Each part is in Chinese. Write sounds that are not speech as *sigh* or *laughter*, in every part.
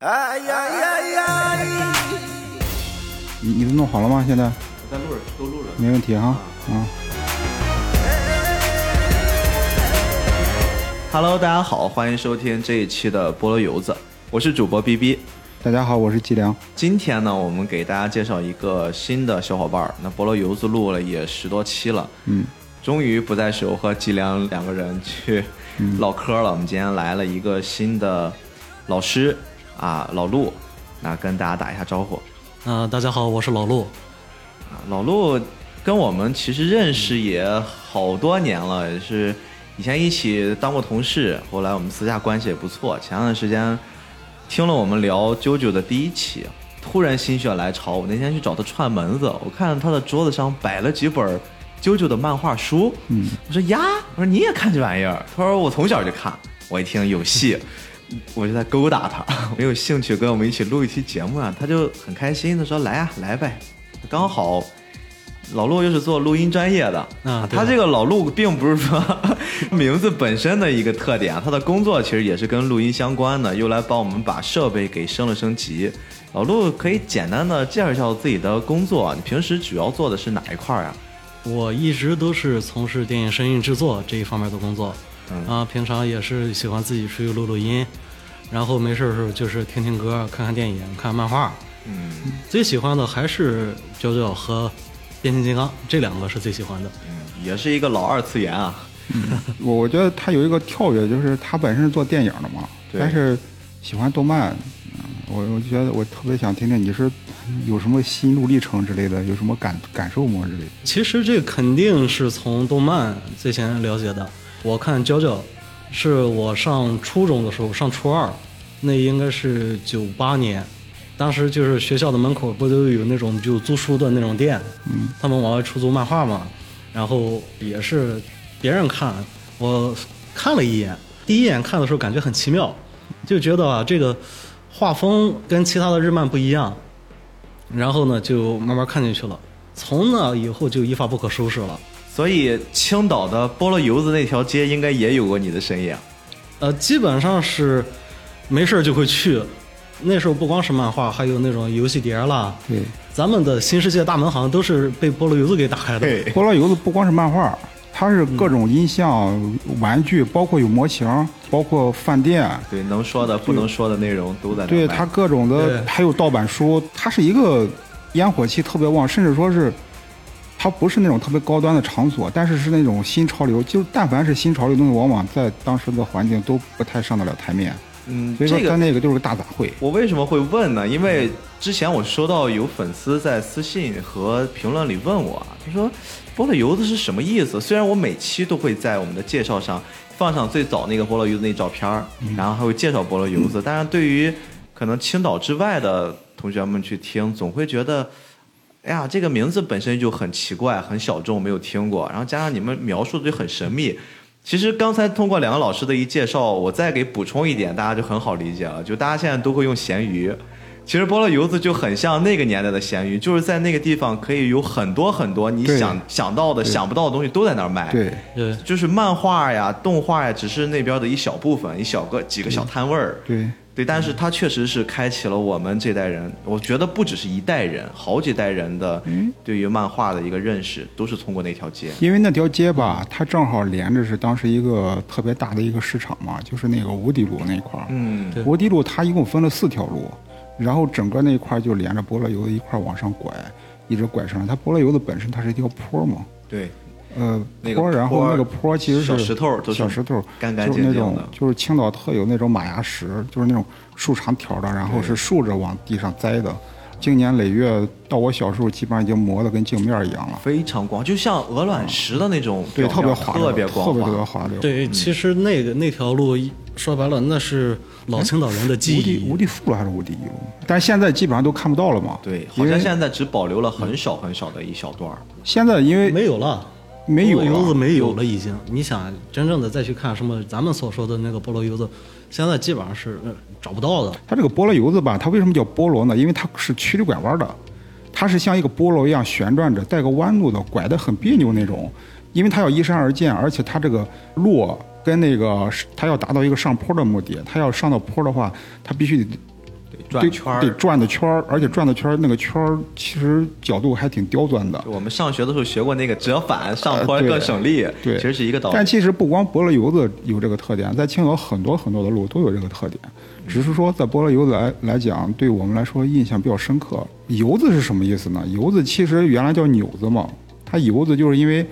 哎呀呀呀！你你都弄好了吗？现在我在录着，都录着。没问题哈。啊，Hello，大家好，欢迎收听这一期的菠萝油子，我是主播 B B。大家好，我是季良。今天呢，我们给大家介绍一个新的小伙伴儿。那菠萝油子录了也十多期了，嗯，终于不再是我和季良两个人去唠嗑了。我们今天来了一个新的老师啊，老陆，那跟大家打一下招呼。嗯、大家好，我是老陆。啊，老陆跟我们其实认识也好多年了，也是以前一起当过同事，后来我们私下关系也不错。前段时间听了我们聊啾啾的第一期，突然心血来潮，我那天去找他串门子，我看他的桌子上摆了几本啾啾的漫画书，嗯，我说呀，我说你也看这玩意儿？他说我从小就看。我一听有戏，*laughs* 我就在勾搭他，*laughs* 没有兴趣跟我们一起录一期节目啊，他就很开心的说来啊，来呗。刚好老陆又是做录音专业的，啊他这个老陆并不是说 *laughs* 名字本身的一个特点，他的工作其实也是跟录音相关的，又来帮我们把设备给升了升级。老陆可以简单的介绍一下自己的工作，你平时主要做的是哪一块儿啊？我一直都是从事电影声音制作这一方面的工作，嗯啊，平常也是喜欢自己出去录录音，然后没事的时候就是听听歌、看看电影、看看漫画。嗯最喜欢的还是九九和变形金刚这两个是最喜欢的。嗯，也是一个老二次元啊。我我觉得他有一个跳跃，就是他本身是做电影的嘛，对但是喜欢动漫。嗯，我我觉得我特别想听听你是有什么心路历程之类的，有什么感感受吗之类的？其实这肯定是从动漫最先了解的。我看娇娇，是我上初中的时候，上初二，那应该是九八年，当时就是学校的门口不都有那种就租书的那种店，嗯，他们往外出租漫画嘛，然后也是别人看，我看了一眼，第一眼看的时候感觉很奇妙，就觉得啊这个画风跟其他的日漫不一样，然后呢就慢慢看进去了。从那以后就一发不可收拾了。所以青岛的菠萝油子那条街应该也有过你的身影。呃，基本上是没事儿就会去。那时候不光是漫画，还有那种游戏碟啦。对，咱们的新世界大门好像都是被菠萝油子给打开的。对，菠萝油子不光是漫画，它是各种音像、玩具，包括有模型，包括饭店。对，能说的不能说的内容都在那对它各种的，还有盗版书，它是一个烟火气特别旺，甚至说是它不是那种特别高端的场所，但是是那种新潮流，就但凡是新潮流的东西，往往在当时的环境都不太上得了台面，嗯，所以说这个它那个就是个大杂烩。我为什么会问呢？因为之前我收到有粉丝在私信和评论里问我啊，他说“菠萝油子”是什么意思？虽然我每期都会在我们的介绍上放上最早那个菠萝油子那照片儿，然后还会介绍菠萝油子，但是对于可能青岛之外的同学们去听，总会觉得。哎呀，这个名字本身就很奇怪、很小众，没有听过。然后加上你们描述的就很神秘。其实刚才通过两个老师的一介绍，我再给补充一点，大家就很好理解了。就大家现在都会用咸鱼，其实菠萝油子就很像那个年代的咸鱼，就是在那个地方可以有很多很多你想想到的、想不到的东西都在那儿卖。对，对，就是漫画呀、动画呀，只是那边的一小部分，一小个几个小摊位儿。对，对，但是它确实是开启了我们这代人，我觉得不只是一代人，好几代人的嗯对于漫画的一个认识，都是通过那条街。因为那条街吧，它正好连着是当时一个特别大的一个市场嘛，就是那个无敌路那块儿。嗯，对无敌路它一共分了四条路，然后整个那一块就连着菠萝油子一块儿往上拐，一直拐上来。它菠萝油的本身它是一条坡嘛，对，呃，那个坡，然后那个坡其实是小石头都是小石头，干干就是那种就是青岛特有那种马牙石，就是那种竖长条的，然后是竖着往地上栽的。经年累月，到我小时候基本上已经磨得跟镜面一样了。非常光，就像鹅卵石的那种对，特别滑溜，特别光特别特别滑。溜。对，其实那个那条路说白了，那是老青岛人的记无敌忆。无敌速了还是无敌一路？但是现在基本上都看不到了嘛。对，好像现在只保留了很少很少的一小段儿。现在因为没有了，没有油子了，没有了，已经。你想真正的再去看什么咱们所说的那个菠萝油子，现在基本上是呃找不到的。它这个菠萝油子吧，它为什么叫菠萝呢？因为它是曲里拐弯的，它是像一个菠萝一样旋转着，带个弯路的，拐得很别扭那种。因为它要依山而建，而且它这个路跟那个它要达到一个上坡的目的，它要上到坡的话，它必须得转圈儿得转的圈儿，而且转的圈儿那个圈儿其实角度还挺刁钻的。我们上学的时候学过那个折返上坡更省力，对，其实是一个道理。但其实不光菠萝油子有这个特点，在青岛很多很多的路都有这个特点，只是说在菠萝油子来来讲，对我们来说印象比较深刻。油子是什么意思呢？油子其实原来叫扭子嘛，它油子就是因为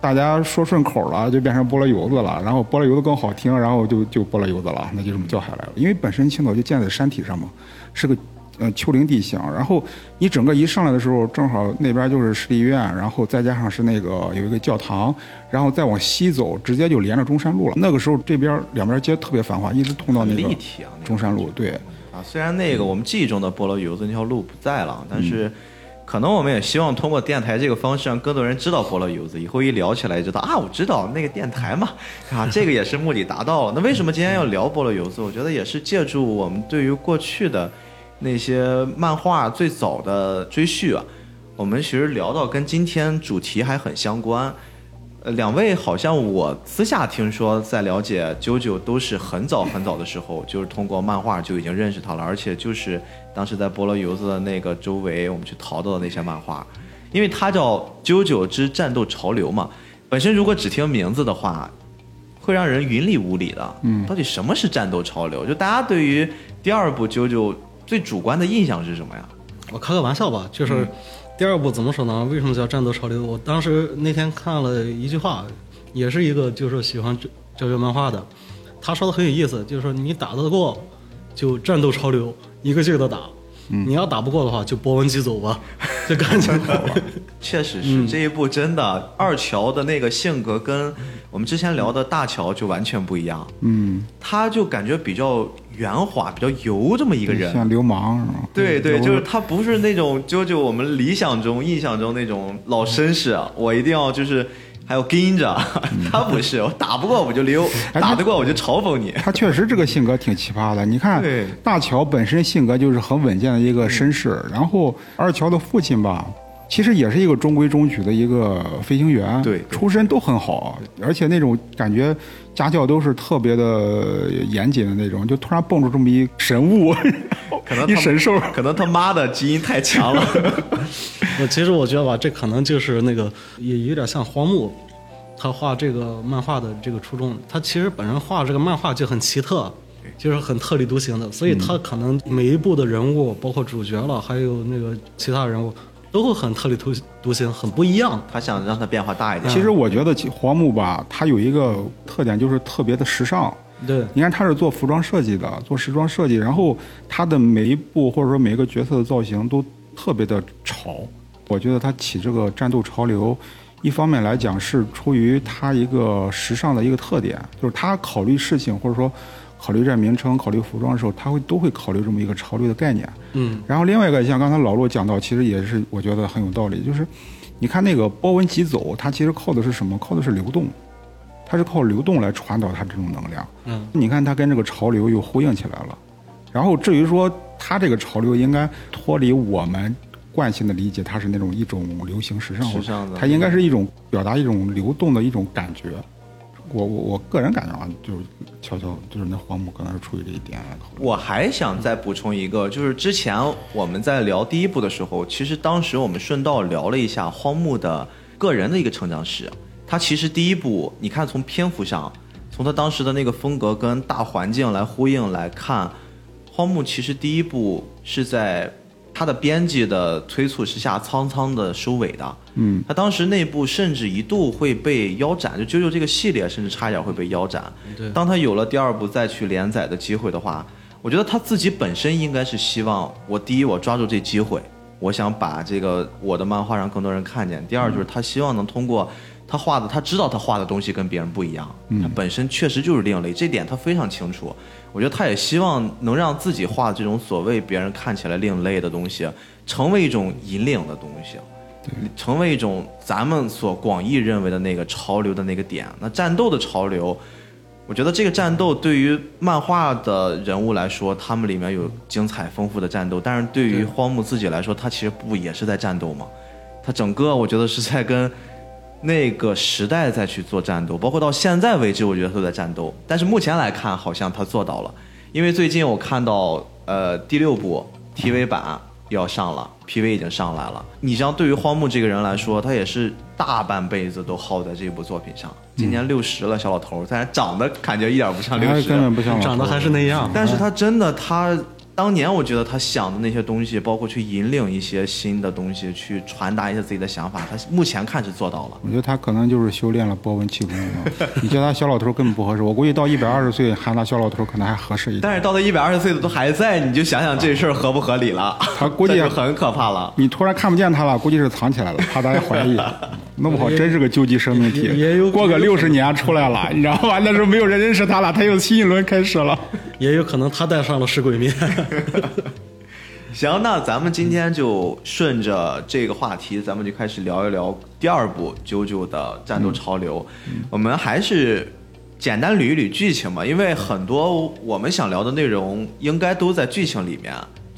大家说顺口了，就变成菠萝油子了，然后菠萝油子更好听，然后就就菠萝油子了，那就这么叫下来了。因为本身青岛就建在山体上嘛，是个呃丘陵地形，然后你整个一上来的时候，正好那边就是市立医院，然后再加上是那个有一个教堂，然后再往西走，直接就连着中山路了。那个时候这边两边街特别繁华，一直通到那很个立体啊，那个中山路。对，啊，虽然那个我们记忆中的菠萝油子那条路不在了，但是可能我们也希望通过电台这个方式，让更多人知道菠萝油子，以后一聊起来就知道啊，我知道那个电台嘛，啊，这个也是目的达到了。那为什么今天要聊菠萝油子？我觉得也是借助我们对于过去的那些漫画最早的追续啊，我们其实聊到跟今天主题还很相关。呃，两位好像我私下听说，在了解九九都是很早很早的时候，就是通过漫画就已经认识他了，而且就是当时在菠萝油子的那个周围，我们去淘到的那些漫画，因为它叫《九九之战斗潮流》嘛。本身如果只听名字的话，会让人云里雾里的。嗯，到底什么是战斗潮流？就大家对于第二部九九最主观的印象是什么呀？我开个玩笑吧，就是第二部怎么说呢？为什么叫战斗潮流？我当时那天看了一句话，也是一个就是喜欢这这个漫画的，他说的很有意思，就是说你打得过就战斗潮流，一个劲儿的打。你要打不过的话，就波纹机走吧，就赶紧 *laughs* 确实是、这一部真的二乔的那个性格跟我们之前聊的大乔就完全不一样，嗯，他就感觉比较圆滑、比较油这么一个人。像流氓是吗？对对，就是他不是那种啾啾我们理想中、印象中那种老绅士，啊我一定要就是还要跟着，*laughs* 他不是，我打不过我就溜，哎打得过我就嘲讽你。他确实这个性格挺奇葩的。你看，大乔本身性格就是很稳健的一个绅士，然后二乔的父亲吧，其实也是一个中规中矩的一个飞行员，对对出身都很好，而且那种感觉家教都是特别的严谨的那种，就突然蹦出这么一神物，可能 *laughs* 一神兽。可能他妈的基因太强了。我 *laughs* 其实我觉得吧，这可能就是那个也有点像荒木，他画这个漫画的这个初衷。他其实本人画这个漫画就很奇特，就是很特立独行的，所以他可能每一部的人物，包括主角了，还有那个其他人物，都会很特立独独行，很不一样。他想让它变化大一点。其实我觉得其黄木吧，它有一个特点就是特别的时尚。对，你看他是做服装设计的，做时装设计，然后他的每一步或者说每一个角色的造型都特别的潮。我觉得他起这个战斗潮流，一方面来讲是出于他一个时尚的一个特点，就是他考虑事情或者说考虑这名称、考虑服装的时候，他会都会考虑这么一个潮流的概念。嗯，然后另外一个像刚才老陆讲到，其实也是我觉得很有道理，就是你看那个波纹疾走，它其实靠的是什么？靠的是流动，它是靠流动来传导它这种能量。嗯，你看它跟这个潮流又呼应起来了。然后至于说它这个潮流应该脱离我们惯性的理解，它是那种一种流行时尚，时尚的它应该是一种表达一种流动的一种感觉。我我我个人感觉啊，就是悄悄就是那黄木可能是出于这一点。我还想再补充一个，就是之前我们在聊第一部的时候，其实当时我们顺道聊了一下荒木的个人的一个成长史。他其实第一部，你看从篇幅上，从他当时的那个风格跟大环境来呼应来看，荒木其实第一部是在他的编辑的催促之下苍苍的收尾的。嗯，他当时内部甚至一度会被腰斩，就啾啾这个系列甚至差一点会被腰斩。对当他有了第二部再去连载的机会的话，我觉得他自己本身应该是希望我第一我抓住这机会，我想把这个我的漫画让更多人看见。第二就是他希望能通过他画的，他知道他画的东西跟别人不一样，他本身确实就是另类，这点他非常清楚。我觉得他也希望能让自己画这种所谓别人看起来另类的东西，成为一种引领的东西。成为一种咱们所广义认为的那个潮流的那个点。那战斗的潮流，我觉得这个战斗对于漫画的人物来说，他们里面有精彩丰富的战斗，但是对于荒木自己来说，他其实不也是在战斗吗？他整个我觉得是在跟那个时代再去做战斗，包括到现在为止，我觉得都在战斗。但是目前来看，好像他做到了，因为最近我看到呃第六部 TV 版要上了，PV 已经上来了。你像对于荒木这个人来说，他也是大半辈子都耗在这部作品上。今年六十了，小老头儿，但是长得感觉一点不像六十，他根本不像长得还是那样。但是他真的，他当年我觉得他想的那些东西，包括去引领一些新的东西，去传达一些自己的想法，他目前看是做到了。我觉得他可能就是修炼了波纹气功了。*laughs* 你叫他小老头根本不合适，我估计到一百二十岁喊他小老头可能还合适一点。但是到他一百二十岁的都还在，你就想想这事儿合不合理了？他估计 *laughs* 很可怕了。你突然看不见他了，估计是藏起来了，怕大家怀疑。弄不好真是个究极生命体也也有，过个六十年出来了，*laughs* 你知道吧？那时候没有人认识他了，他又新一轮开始了。也有可能他带上了食鬼面。*laughs* 行，那咱们今天就顺着这个话题，咱们就开始聊一聊第二部《啾啾的战斗潮流》。我们还是简单捋一捋剧情吧，因为很多我们想聊的内容应该都在剧情里面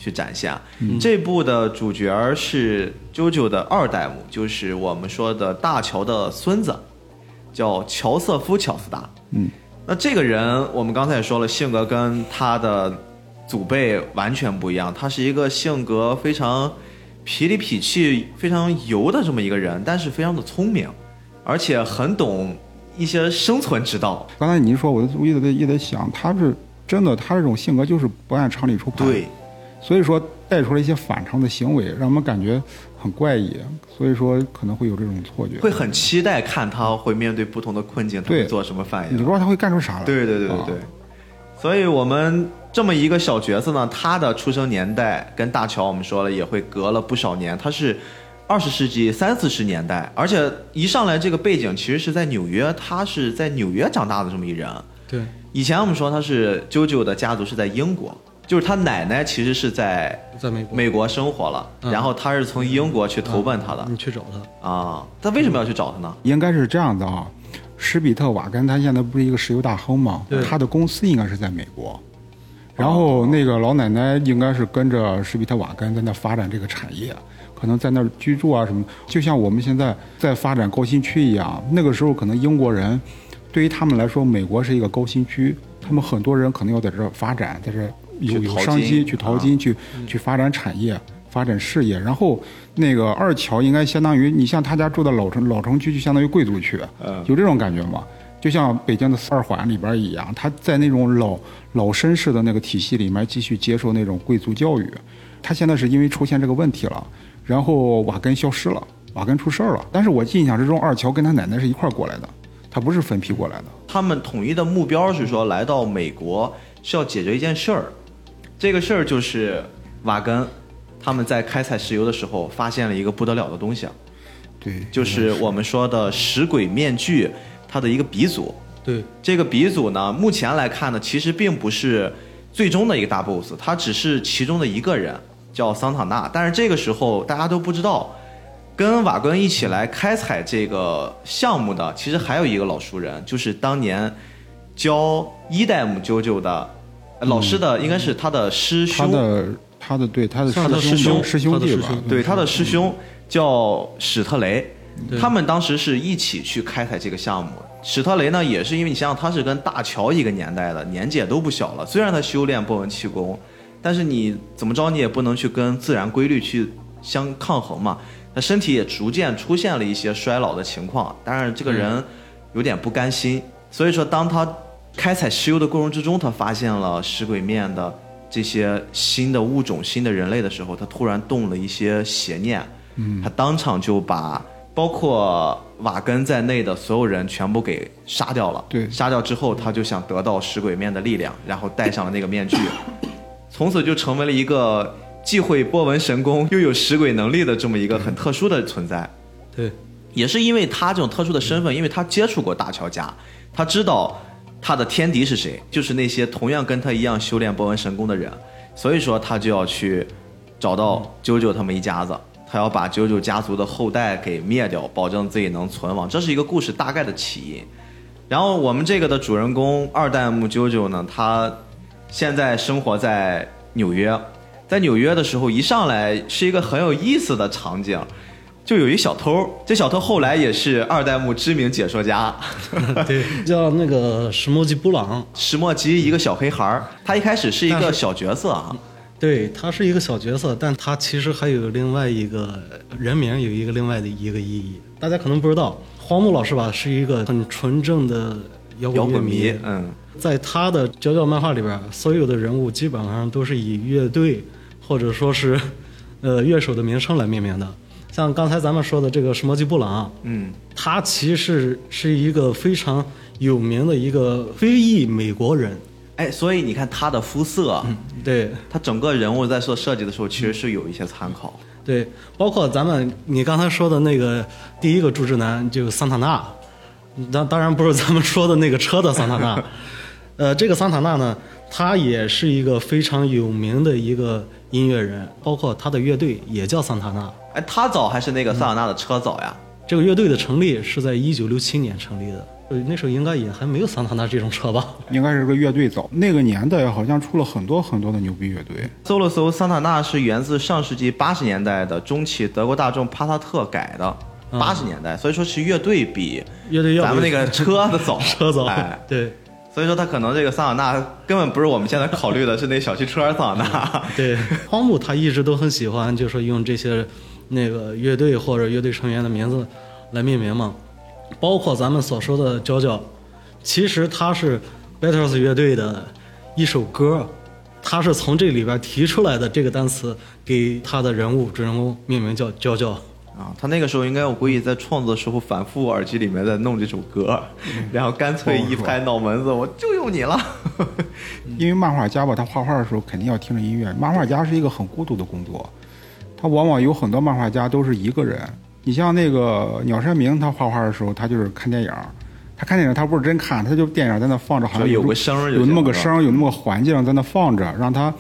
去展现。这部的主角是啾啾的二代目，就是我们说的大乔的孙子，叫乔瑟夫·乔斯达。嗯，那这个人我们刚才也说了，性格跟他的祖辈完全不一样。他是一个性格非常痞里痞气、非常油的这么一个人，但是非常的聪明，而且很懂一些生存之道。刚才您说，我就一直也在想，他是真的，他这种性格就是不按常理出牌。对，所以说带出了一些反常的行为，让我们感觉很怪异，所以说可能会有这种错觉。会很期待看他会面对不同的困境，他会对做什么反应。你不知道他会干出啥来。对对对对啊对。所以我们这么一个小角色呢，他的出生年代跟大乔我们说了也会隔了不少年，他是二十世纪三四十年代，而且一上来这个背景其实是在纽约，他是在纽约长大的这么一人。对，以前我们说他是啾啾的家族是在英国，就是他奶奶其实是在在美国，美国生活了，嗯然后他是从英国去投奔他的、你去找他。啊。他为什么要去找他呢？应该是这样的啊。施比特瓦根他现在不是一个石油大亨吗对？他的公司应该是在美国，然后那个老奶奶应该是跟着施比特瓦根在那发展这个产业，可能在那儿居住啊什么，就像我们现在在发展高新区一样。那个时候可能英国人对于他们来说，美国是一个高新区，他们很多人可能要在这儿发展，在这儿有有商机去淘金，去去发展产业。发展事业，然后那个二乔应该相当于你像他家住的老城老城区，就相当于贵族区，嗯有这种感觉吗？就像北京的二环里边一样，他在那种老老绅士的那个体系里面继续接受那种贵族教育。他现在是因为出现这个问题了，然后瓦根消失了，瓦根出事儿了。但是我印象之中，二乔跟他奶奶是一块儿过来的，他不是分批过来的。他们统一的目标是说，来到美国是要解决一件事儿，这个事儿就是瓦根他们在开采石油的时候发现了一个不得了的东西，啊对，就是我们说的石鬼面具它的一个鼻祖。对，这个鼻祖呢，目前来看呢，其实并不是最终的一个大 boss，他只是其中的一个人，叫桑塔纳。但是这个时候大家都不知道，跟瓦根一起来开采这个项目的，其实还有一个老熟人，就是当年教一代姆啾啾的呃老师的，应该是他的师兄，他的他的对他的他的师师兄师兄弟吧对他的师兄叫史特雷，他们当时是一起去开采这个项目。史特雷呢，也是因为你想想，他是跟大乔一个年代的，年纪也都不小了。虽然他修炼波纹气功，但是你怎么着，你也不能去跟自然规律去相抗衡嘛。他身体也逐渐出现了一些衰老的情况，当然这个人有点不甘心，所以说当他开采石油的过程之中，他发现了石鬼面的这些新的物种、新的人类的时候，他突然动了一些邪念，嗯，他当场就把包括瓦根在内的所有人全部给杀掉了。对。杀掉之后，他就想得到石鬼面的力量，然后戴上了那个面具，*laughs* 从此就成为了一个既会波纹神功又有石鬼能力的这么一个很特殊的存在。对，也是因为他这种特殊的身份，因为他接触过大乔家，他知道他的天敌是谁，就是那些同样跟他一样修炼波纹神功的人，所以说他就要去找到啾啾他们一家子，他要把啾啾家族的后代给灭掉，保证自己能存亡。这是一个故事大概的起因。然后我们这个的主人公二代目啾啾呢，他现在生活在纽约，在纽约的时候，一上来是一个很有意思的场景，就有一小偷，这小偷后来也是二代目知名解说家，*laughs* 对，叫那个石墨吉布朗，石墨吉一个小黑孩儿，他一开始是一个小角色啊，对他是一个小角色，但他其实还有另外一个人名，有一个另外的一个意义。大家可能不知道，荒木老师吧是一个很纯正的摇摇滚迷迷，，嗯，在他的角角漫画里边，所有的人物基本上都是以乐队或者说是呃乐手的名称来命名的。像刚才咱们说的这个什么吉布朗，嗯，他其实是一个非常有名的一个非裔美国人。哎，所以你看他的肤色，对他整个人物在做设计的时候，其实是有一些参考。对，包括咱们你刚才说的那个第一个柱之男，就是桑塔纳，当当然不是咱们说的那个车的桑塔纳，呃，这个桑塔纳呢，他也是一个非常有名的一个音乐人，包括他的乐队也叫桑塔纳。哎，他早还是那个桑塔纳的车早呀？这个乐队的成立是在一九六七年成立的，呃那时候应该也还没有桑塔纳这种车吧？应该是个乐队早，那个年代好像出了很多很多的牛逼乐队。搜了搜，桑塔纳是源自上世纪八十年代的中期德国大众帕萨特改的，嗯八十年代，所以说是乐队比乐队要比咱们那个车的早，*laughs* 车早，哎，对所以说他可能这个桑塔纳根本不是我们现在考虑的是那小汽车桑塔纳。对，荒木他一直都很喜欢，就是用这些那个乐队或者乐队成员的名字来命名嘛，包括咱们所说的娇娇，其实他是 Beatles 乐队的一首歌，他是从这里边提出来的这个单词，给他的人物主人公命名叫娇娇。啊，他那个时候应该我估计在创作的时候反复耳机里面在弄这首歌，然后干脆一拍脑门子，我就用你了。因为漫画家吧，他画画的时候肯定要听着音乐。漫画家是一个很孤独的工作，他往往有很多漫画家都是一个人。你像那个鸟山明，他画画的时候，他就是看电影。他看电影，他不是真看，他就电影在那放着，好像有个声有那么个声，有那么个环境在那放着，让他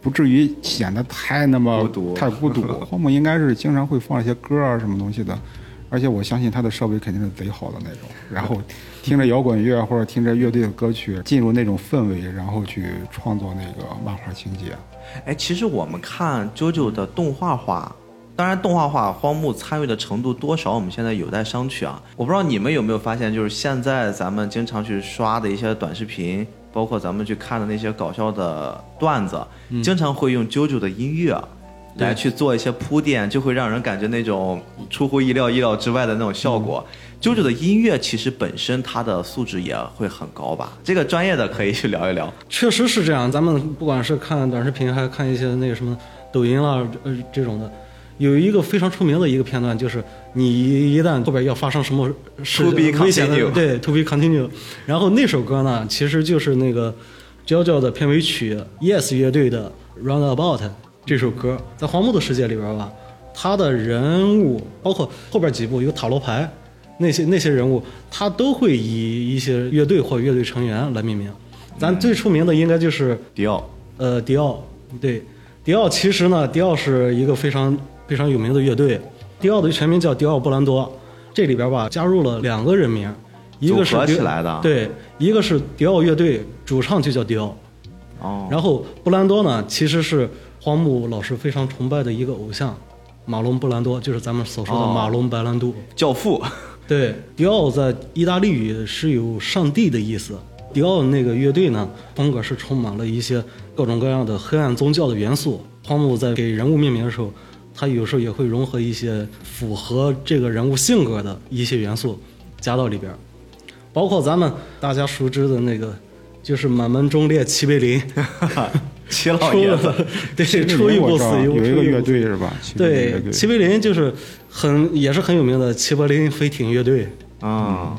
不至于显得太那么太孤独。*laughs* 荒木应该是经常会放一些歌啊什么东西的，而且我相信他的设备肯定是贼好的那种。然后听着摇滚乐或者听着乐队的歌曲，进入那种氛围，然后去创作那个漫画情节。哎，其实我们看 JoJo 的动画化，当然动画化荒木参与的程度多少，我们现在有待商榷啊。我不知道你们有没有发现，就是现在咱们经常去刷的一些短视频，包括咱们去看的那些搞笑的段子，经常会用 JoJo 的音乐。来去做一些铺垫，就会让人感觉那种出乎意料、意料之外的那种效果。JoJo 的音乐其实本身它的素质也会很高吧？这个专业的可以去聊一聊。确实是这样，咱们不管是看短视频，还是看一些那个什么抖音啦，呃这种的，有一个非常出名的一个片段，就是你一旦后边要发生什么事危险的对，to be continue，然后那首歌呢，其实就是那个娇娇的片尾曲，Yes 乐队的 Roundabout 这首歌，在荒木的世界里边吧，他的人物包括后边几部有塔罗牌。那些那些人物，他都会以一些乐队或乐队成员来命名。咱最出名的应该就是迪奥，呃，迪奥，对，迪奥其实呢，迪奥是一个非常非常有名的乐队，迪奥的全名叫迪奥布兰多，这里边吧加入了两个人名，一个是组合迪起来的对，一个是迪奥乐队主唱就叫迪奥，哦，然后布兰多呢其实是荒木老师非常崇拜的一个偶像，马龙布兰多就是咱们所说的哦马龙白兰度。教父，*laughs* 对，迪奥在意大利语是有上帝的意思。迪奥那个乐队呢，风格是充满了一些各种各样的黑暗宗教的元素。荒木在给人物命名的时候，他有时候也会融合一些符合这个人物性格的一些元素加到里边儿，包括咱们大家熟知的那个，就是满门忠烈齐贝林，*laughs* 齐老出爷 *laughs* 对，出一部死贝林我知道有一个乐队是吧？对，队齐贝林就是很也是很有名的齐柏林飞艇乐队。嗯，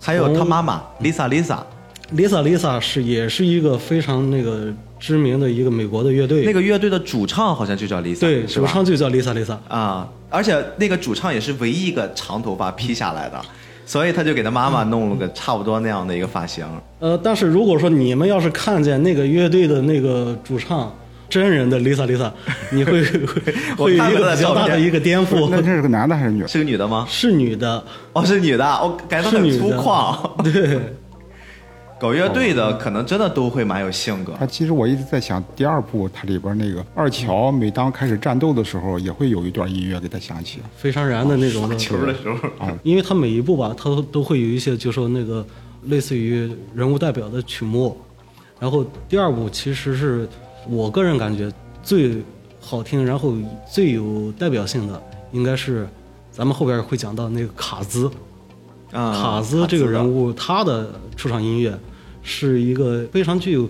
还有他妈妈 Lisa Lisa，Lisa Lisa 是也是一个非常那个知名的一个美国的乐队，那个乐队的主唱好像就叫 Lisa，对是吧？主唱就叫 Lisa Lisa。啊，而且那个主唱也是唯一一个长头发披下来的，所以他就给他妈妈弄了个差不多那样的一个发型。呃，但是如果说你们要是看见那个乐队的那个主唱真人的 Lisa Lisa，*laughs* 你会会我会有一个比较大的一个颠不是那覆。这是个男的还是女的？是个女的吗？是女的，哦，是女的，我感觉她很粗犷。对，搞乐队的可能真的都会蛮有性格。他其实我一直在想，第二部它里边那个二乔，每当开始战斗的时候，也会有一段音乐给他响起。非常燃的那种的。球的时候啊，因为他每一部吧，他都都会有一些，就说那个类似于人物代表的曲目。然后第二部其实是我个人感觉最好听，然后最有代表性的，应该是咱们后边会讲到那个卡兹。啊，卡兹这个人物，物，他的出场音乐是一个非常具有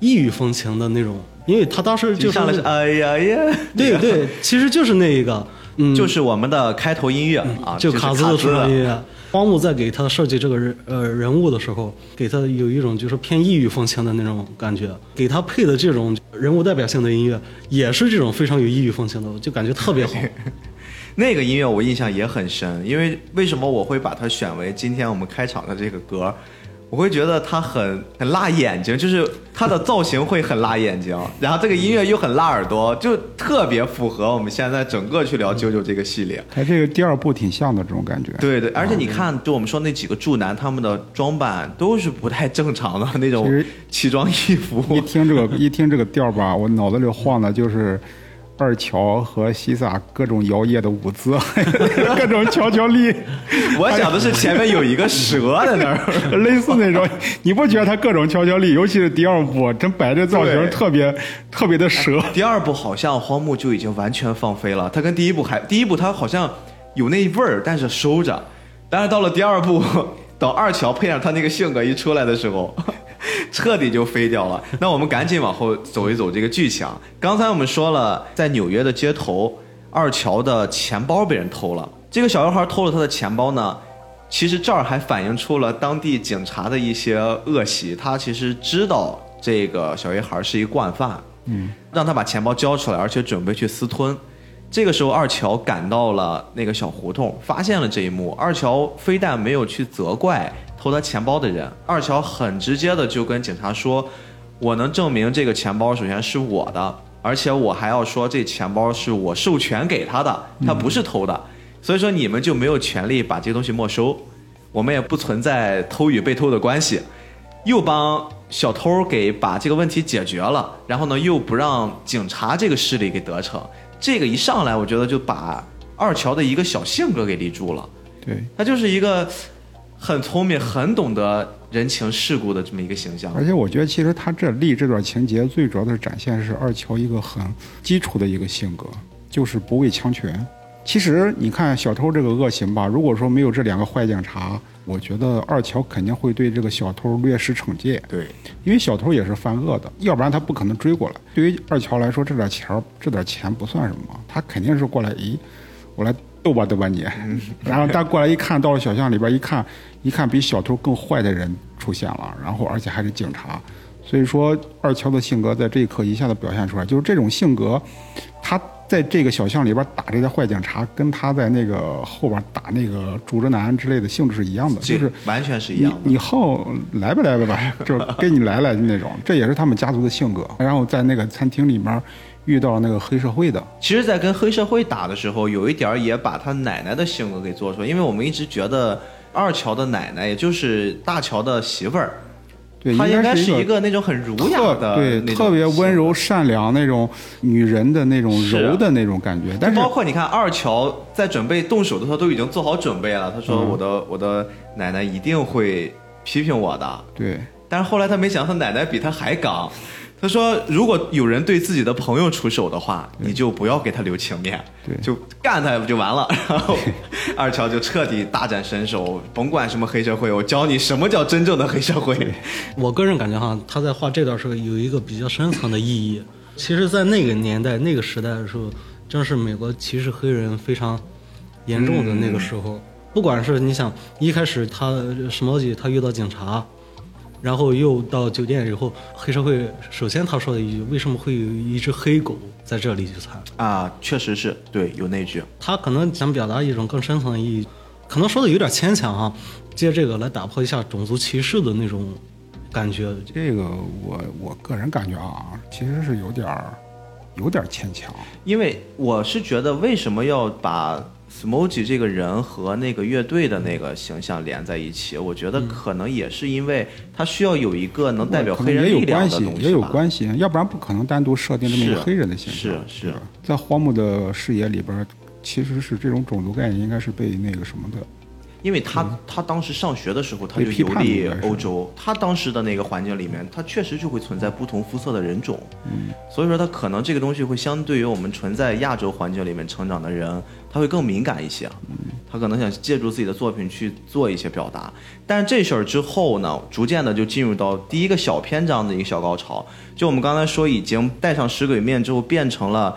异域风情的那种，因为他当时就上来是哎呀呀，对对，其实就是那一个，嗯，就是我们的开头音乐啊，就是卡兹兹的出场音乐。荒木在给他设计这个人呃人物的时候，给他有一种就是偏异域风情的那种感觉，给他配的这种人物代表性的音乐，也是这种非常有异域风情的，就感觉特别好。*laughs* 那个音乐我印象也很深，因为为什么我会把它选为今天我们开场的这个歌？我会觉得它很很辣眼睛，就是它的造型会很辣眼睛，然后这个音乐又很辣耳朵，就特别符合我们现在整个去聊九九这个系列。它这个第二部挺像的这种感觉。对对，而且你看，就我们说那几个柱男，他们的装扮都是不太正常的那种其实奇装异服。一听这个一听这个调儿吧，我脑子里晃的就是二乔和西萨各种摇曳的舞姿，*laughs* 各种悄悄力，*laughs* 我想的是前面有一个蛇在那儿。*laughs* 类似那种。你不觉得他各种悄悄力，尤其是第二部，真摆这造型特别特别的蛇。第二部好像荒木就已经完全放飞了，他跟第一部还，第一部他好像有那味儿，但是收着，但是到了第二部，等二乔配上他那个性格一出来的时候，*laughs* 彻底就飞掉了。那我们赶紧往后走一走这个剧情。刚才我们说了，在纽约的街头，二乔的钱包被人偷了，这个小男孩偷了他的钱包呢。其实这儿还反映出了当地警察的一些恶习，他其实知道这个小男孩是一惯犯，嗯，让他把钱包交出来，而且准备去私吞。这个时候，二乔赶到了那个小胡同，发现了这一幕。二乔非但没有去责怪偷他钱包的人，二乔很直接的就跟警察说：“我能证明这个钱包首先是我的，而且我还要说这钱包是我授权给他的，他不是偷的。所以说你们就没有权利把这个东西没收，我们也不存在偷与被偷的关系。”又帮小偷给把这个问题解决了，然后呢，又不让警察这个势力给得逞。这个一上来，我觉得就把二乔的一个小性格给立住了。对，他就是一个很聪明、很懂得人情世故的这么一个形象。而且我觉得其实他这立这段情节最主要的是展现是二乔一个很基础的一个性格，就是不畏强权。其实你看小偷这个恶行吧，如果说没有这两个坏警察，我觉得二乔肯定会对这个小偷略施惩戒。对，因为小偷也是犯恶的，要不然他不可能追过来。对于二乔来说，这点钱儿这点钱不算什么，他肯定是过来，咦，我来逗吧逗吧你。然后他过来一看，到了小巷里边一看，一看比小偷更坏的人出现了，然后而且还是警察。所以说，二乔的性格在这一刻一下子表现出来，就是这种性格，他在这个小巷里边打这些坏警察，跟他在那个后边打那个主直男之类的性质是一样的，就是完全是一样的。你好来吧来吧吧，*laughs* 就是跟你来来那种，这也是他们家族的性格。然后在那个餐厅里面遇到了那个黑社会的，其实，在跟黑社会打的时候，有一点儿也把他奶奶的性格给做出来，因为我们一直觉得二乔的奶奶，也就是大乔的媳妇儿，对，她应该是是一个那种很儒雅的对特别温柔善良那种女人的那种柔的那种感觉，但是包括你看二乔在准备动手的时候都已经做好准备了，他说嗯。我的、我的奶奶一定会批评我的，对。但是后来他没想到他奶奶比他还刚，他说如果有人对自己的朋友出手的话，你就不要给他留情面，对就干他不就完了。*laughs* 然后二乔就彻底大展身手，甭管什么黑社会，我教你什么叫真正的黑社会。我个人感觉哈，他在画这段时候有一个比较深层的意义。其实，在那个年代、那个时代的时候，正是美国歧视黑人非常严重的那个时候。不管是你想一开始他什么东西他遇到警察，然后又到酒店以后，黑社会首先他说的一句：“为什么会有一只黑狗在这里聚餐？”啊，确实是对，有那句。他可能想表达一种更深层的意义，可能说的有点牵强啊。借这个来打破一下种族歧视的那种感觉。这个我我个人感觉啊，其实是有点儿有点儿牵强。因为我是觉得，为什么要把 Smoky 这个人和那个乐队的那个形象连在一起？我觉得可能也是因为他需要有一个能代表黑人力量的东，西也有吧关系，要不然不可能单独设定这么一个是黑人的形象。是是在荒木的视野里边，其实是这种种族概念应该是被那个什么的，因为他他当时上学的时候，他就游历欧洲，他当时的那个环境里面，他确实就会存在不同肤色的人种，嗯，所以说他可能这个东西会相对于我们存在亚洲环境里面成长的人，他会更敏感一些，他可能想借助自己的作品去做一些表达，但是这事儿之后呢，逐渐的就进入到第一个小篇章的一个小高潮，就我们刚才说已经戴上食鬼面之后变成了。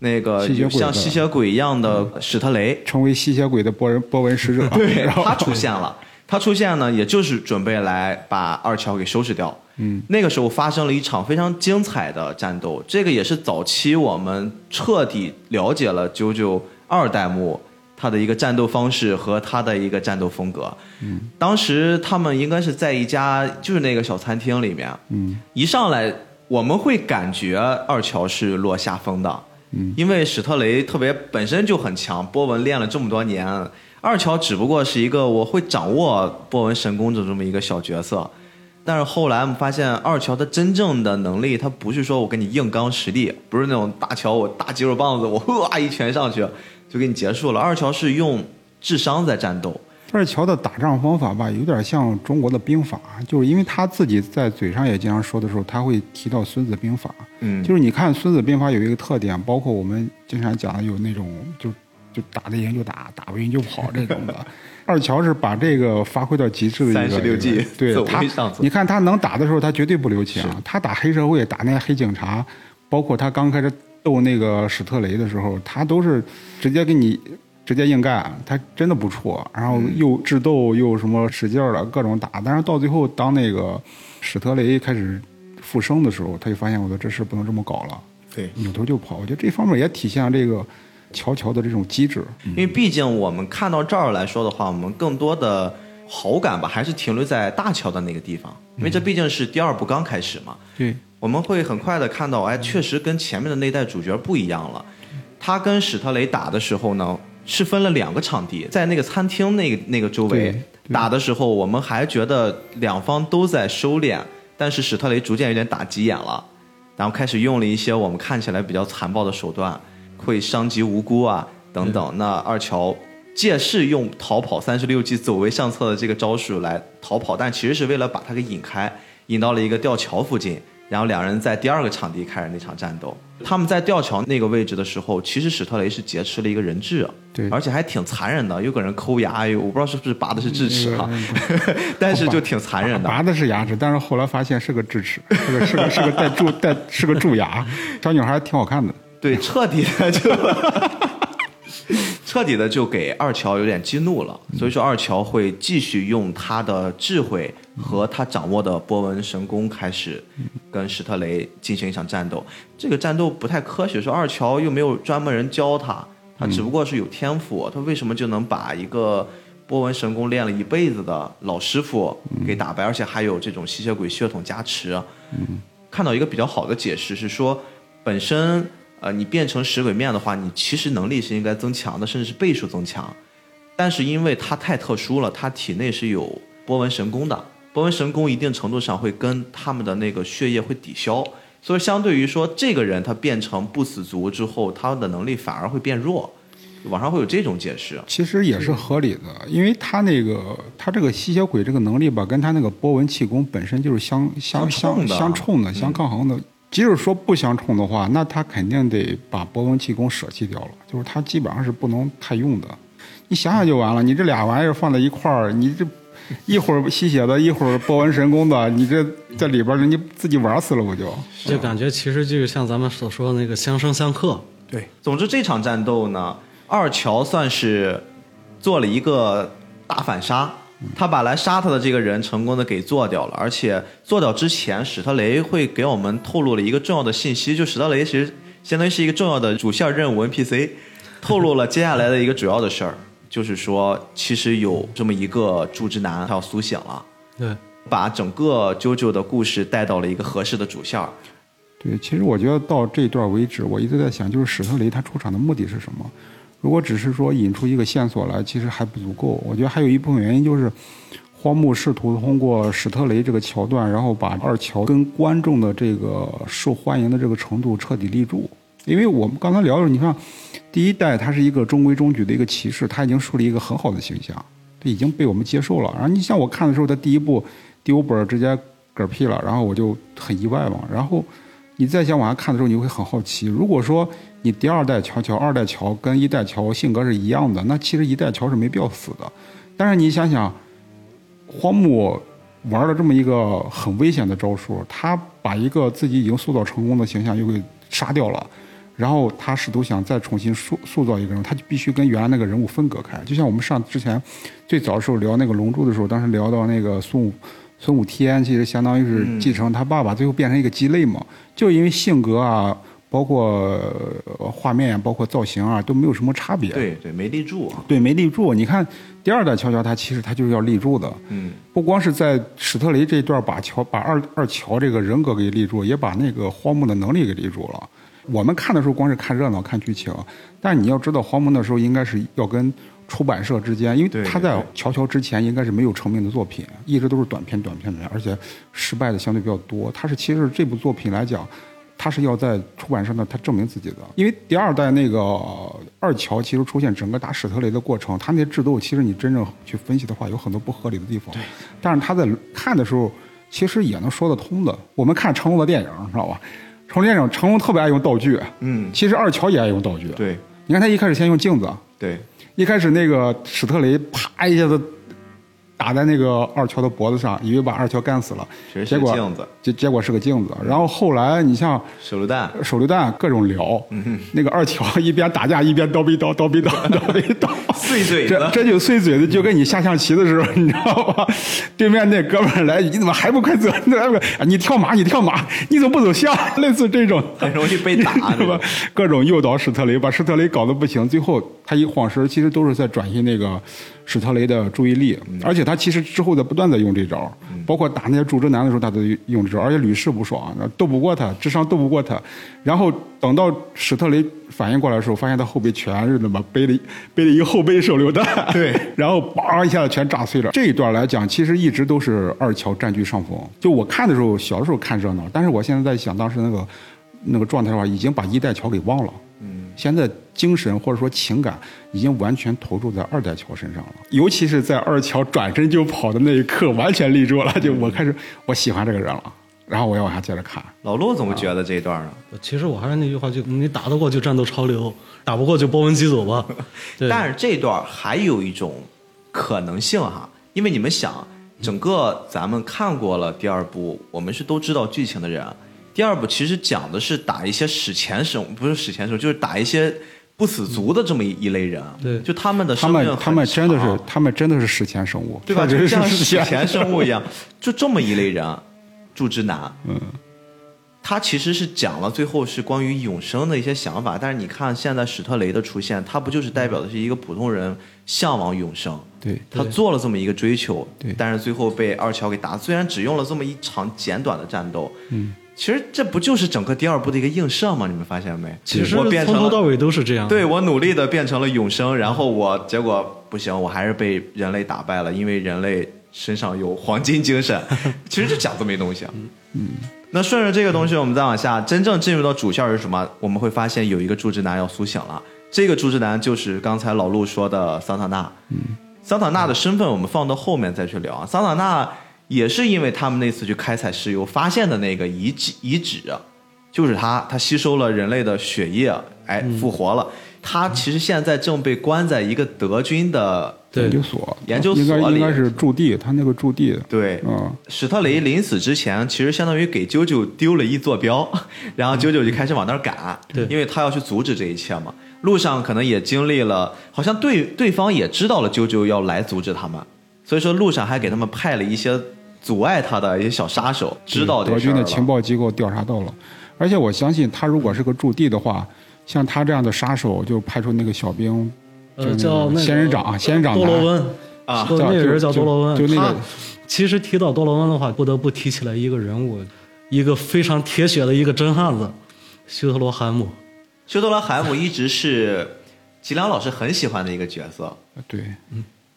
那个像吸血鬼一样的史特雷，成为吸血鬼的波人波纹使者，*laughs* 对然后他出现了，他出现呢，也就是准备来把二乔给收拾掉。嗯，那个时候发生了一场非常精彩的战斗，这个也是早期我们彻底了解了九九二代目他的一个战斗方式和他的一个战斗风格。嗯，当时他们应该是在一家就是那个小餐厅里面，嗯，一上来我们会感觉二乔是落下风的。因为史特雷特别本身就很强，波纹练了这么多年，二乔只不过是一个我会掌握波纹神功的这么一个小角色。但是后来我们发现，二乔的真正的能力，他不是说我跟你硬刚实力，不是那种大乔我大肌肉棒子我哇一拳上去就给你结束了。二乔是用智商在战斗，二乔的打仗方法吧，有点像中国的兵法，就是因为他自己在嘴上也经常说的时候，他会提到《孙子兵法》。嗯，就是你看《孙子兵法》有一个特点，包括我们经常讲的有那种就就打得赢就打，打不赢就跑这种的。*laughs* 二乔是把这个发挥到极致的一个36计对走他你看他能打的时候，他绝对不留情。他打黑社会，打那些黑警察，包括他刚开始斗那个史特雷的时候，他都是直接给你直接硬干，他真的不错。然后又智斗又什么使劲儿的各种打，但是到最后当那个史特雷开始复生的时候，他就发现我的这事不能这么搞了。对，扭头就跑。我觉得这方面也体现了这个乔乔的这种机制。因为毕竟我们看到这儿来说的话，我们更多的好感吧，还是停留在大乔的那个地方，因为这毕竟是第二部刚开始嘛。对，我们会很快的看到，哎，确实跟前面的那代主角不一样了。他跟史特雷打的时候呢，是分了两个场地，在那个餐厅那个那个周围打的时候，我们还觉得两方都在收敛，但是史特雷逐渐有点打急眼了，然后开始用了一些我们看起来比较残暴的手段，会伤及无辜啊等等。那二乔借势用逃跑三十六计走为上策的这个招数来逃跑，但其实是为了把他给引开，引到了一个吊桥附近。然后两人在第二个场地开始那场战斗。他们在吊桥那个位置的时候，其实史特雷是劫持了一个人质，对而且还挺残忍的，又给人抠牙，有我不知道是不是拔的是智齿哈，*laughs* 但是就挺残忍的。拔的是牙齿，但是后来发现是个智齿，是个是个是个带蛀带是个蛀牙。小女孩挺好看的。对，彻底的就 *laughs* 彻底的就给二乔有点激怒了，所以说二乔会继续用他的智慧和他掌握的波纹神功开始跟史特雷进行一场战斗。这个战斗不太科学，说二乔又没有专门人教他，他只不过是有天赋，他为什么就能把一个波纹神功练了一辈子的老师傅给打败，而且还有这种吸血鬼血统加持？看到一个比较好的解释是说，本身呃你变成食鬼面的话，你其实能力是应该增强的，甚至是倍数增强。但是因为它太特殊了，它体内是有波纹神功的，波纹神功一定程度上会跟他们的那个血液会抵消，所以相对于说这个人他变成不死族之后，他的能力反而会变弱。网上会有这种解释，其实也是合理的，因为他那个他这个吸血鬼这个能力吧，跟他那个波纹气功本身就是相相相相冲的相冲的、相抗衡的。即使说不相冲的话，那他肯定得把波纹气功舍弃掉了，就是他基本上是不能太用的。你想想就完了，你这俩玩意儿放在一块儿，你这一会儿吸血的，一会儿波纹神功的，你这在里边儿，你自己玩死了不就？就感觉其实就是像咱们所说的那个相生相克。对，总之这场战斗呢，二乔算是做了一个大反杀，他把来杀他的这个人成功的给做掉了，而且做掉之前，史特雷会给我们透露了一个重要的信息，就史特雷其实相当于是一个重要的主线任务 NPC，透露了接下来的一个主要的事儿，就是说其实有这么一个柱之男他要苏醒了，对，把整个 JoJo 的故事带到了一个合适的主线儿。对，其实我觉得到这段为止，我一直在想，就是史特雷他出场的目的是什么？如果只是说引出一个线索来，其实还不足够。我觉得还有一部分原因就是，荒木试图通过史特雷这个桥段，然后把二乔跟观众的这个受欢迎的这个程度彻底立住。因为我们刚才聊的时候，你看第一代他是一个中规中矩的一个骑士，他已经树立一个很好的形象，这已经被我们接受了。然后你像我看的时候，他第一部第五本直接嗝屁了，然后我就很意外嘛。然后你再想往下看的时候，你会很好奇，如果说你第二代乔乔、二代乔跟一代乔性格是一样的，那其实一代乔是没必要死的。但是你想想，荒木玩了这么一个很危险的招数，他把一个自己已经塑造成功的形象又给杀掉了，然后他试图想再重新塑塑造一个人，他就必须跟原来那个人物分隔开。就像我们上之前最早的时候聊那个《龙珠》的时候，当时聊到那个孙悟孙武天，其实相当于是继承他爸爸，最后变成一个鸡肋嘛，就因为性格啊。包括呃画面啊，包括造型啊，都没有什么差别。对对，没立住啊。对，没立住。你看第二代乔乔，他其实他就是要立住的。嗯，不光是在史特雷这一段把乔把二二乔这个人格给立住，也把那个荒木的能力给立住了。我们看的时候光是看热闹、看剧情，但你要知道，荒木那时候应该是要跟出版社之间，因为他在对乔乔之前应该是没有成名的作品，一直都是短片、短片的，而且失败的相对比较多。他是其实这部作品来讲。他是要在出版社呢他证明自己的，因为第二代那个呃二乔其实出现整个打史特雷的过程，他那些智斗其实你真正去分析的话，有很多不合理的地方。但是他在看的时候，其实也能说得通的。我们看成龙的电影，知道吧？成龙电影，成龙特别爱用道具，嗯，其实二乔也爱用道具。对你看他一开始先用镜子，对，一开始那个史特雷啪一下子打在那个二乔的脖子上，以为把二乔干死了，结果镜子、结结果是个镜子。然后后来你像手榴弹，手榴弹各种聊，那个二乔一边打架一边叨逼叨叨逼叨 *laughs* 叨逼叨，碎嘴子，这这就碎嘴子，就跟你下象棋的时候，你知道吧？对面那哥们儿来，你怎么还不快走？那个你跳马，你跳马，你怎么不走象？类似这种，*laughs* 很容易被打是吧？各种诱导史特雷，把史特雷搞得不行，最后他一晃神，其实都是在转移那个史特雷的注意力，而且他其实之后在不断的用这招，包括打那些柱之男的时候，他都用这招，而且屡试不爽，斗不过他，智商斗不过他，然后等到史特雷反应过来的时候，发现他后背全是他妈背了背了一个后背手榴弹，对，*laughs* 然后梆一下子全炸碎了。这一段来讲，其实一直都是二乔占据上风。就我看的时候，小的时候看热闹，但是我现在在想当时那个那个状态的话，已经把一代乔给忘了。嗯，现在精神或者说情感已经完全投注在二代乔身上了，尤其是在二乔转身就跑的那一刻，完全立住了。就我开始我喜欢这个人了，然后我要往下接着看。老陆怎么觉得这一段呢？其实我还是那句话，就你打得过就战斗潮流，打不过就波纹机走吧。*laughs* 但是这段还有一种可能性哈，因为你们想，整个咱们看过了第二部，我们是都知道剧情的人。第二部其实讲的是打一些史前生，不是史前生，就是打一些不死族的这么一一类人。对就他们的他生命们他们真的是他们真的是史前生物，对吧？就像史前生物一样，就这么一类人，祝之南。嗯，他其实是讲了最后是关于永生的一些想法，但是你看现在史特雷的出现，他不就是代表的是一个普通人向往永生？对他做了这么一个追求，对但是最后被二乔给打，虽然只用了这么一场简短的战斗，嗯，其实这不就是整个第二部的一个映射吗？你们发现没？其实我变成，从头到尾都是这样。对我努力的变成了永生，然后我结果不行，我还是被人类打败了，因为人类身上有黄金精神。*laughs* 其实就讲这么一东西啊。嗯，那顺着这个东西，我们再往下，真正进入到主线是什么？我们会发现有一个柱之男要苏醒了。这个柱之男就是刚才老陆说的桑塔纳。嗯，桑塔纳的身份我们放到后面再去聊啊。桑塔纳也是因为他们那次去开采石油发现的那个遗迹遗址，就是他，他吸收了人类的血液，哎，复活了。他其实现在正被关在一个德军的研究所，研究所应该里应该是驻地，他那个驻地，对，嗯，史特雷临死之前，其实相当于给啾啾丢了一坐标，*laughs* 然后啾啾就开始往那儿赶，对。因为他要去阻止这一切嘛。路上可能也经历了，好像对对方也知道了啾啾要来阻止他们，所以说路上还给他们派了一些阻碍他的一些小杀手，知道德军的情报机构调查到了，而且我相信他如果是个驻地的话，像他这样的杀手，就派出那个小兵，呃，就叫那个仙人掌，仙人掌多罗温。啊那个人叫多罗温。就就那个其实提到多罗温的话，不得不提起来一个人物，一个非常铁血的一个真汉子，修特罗海姆。修特罗海姆一直是吉良老师很喜欢的一个角色，对，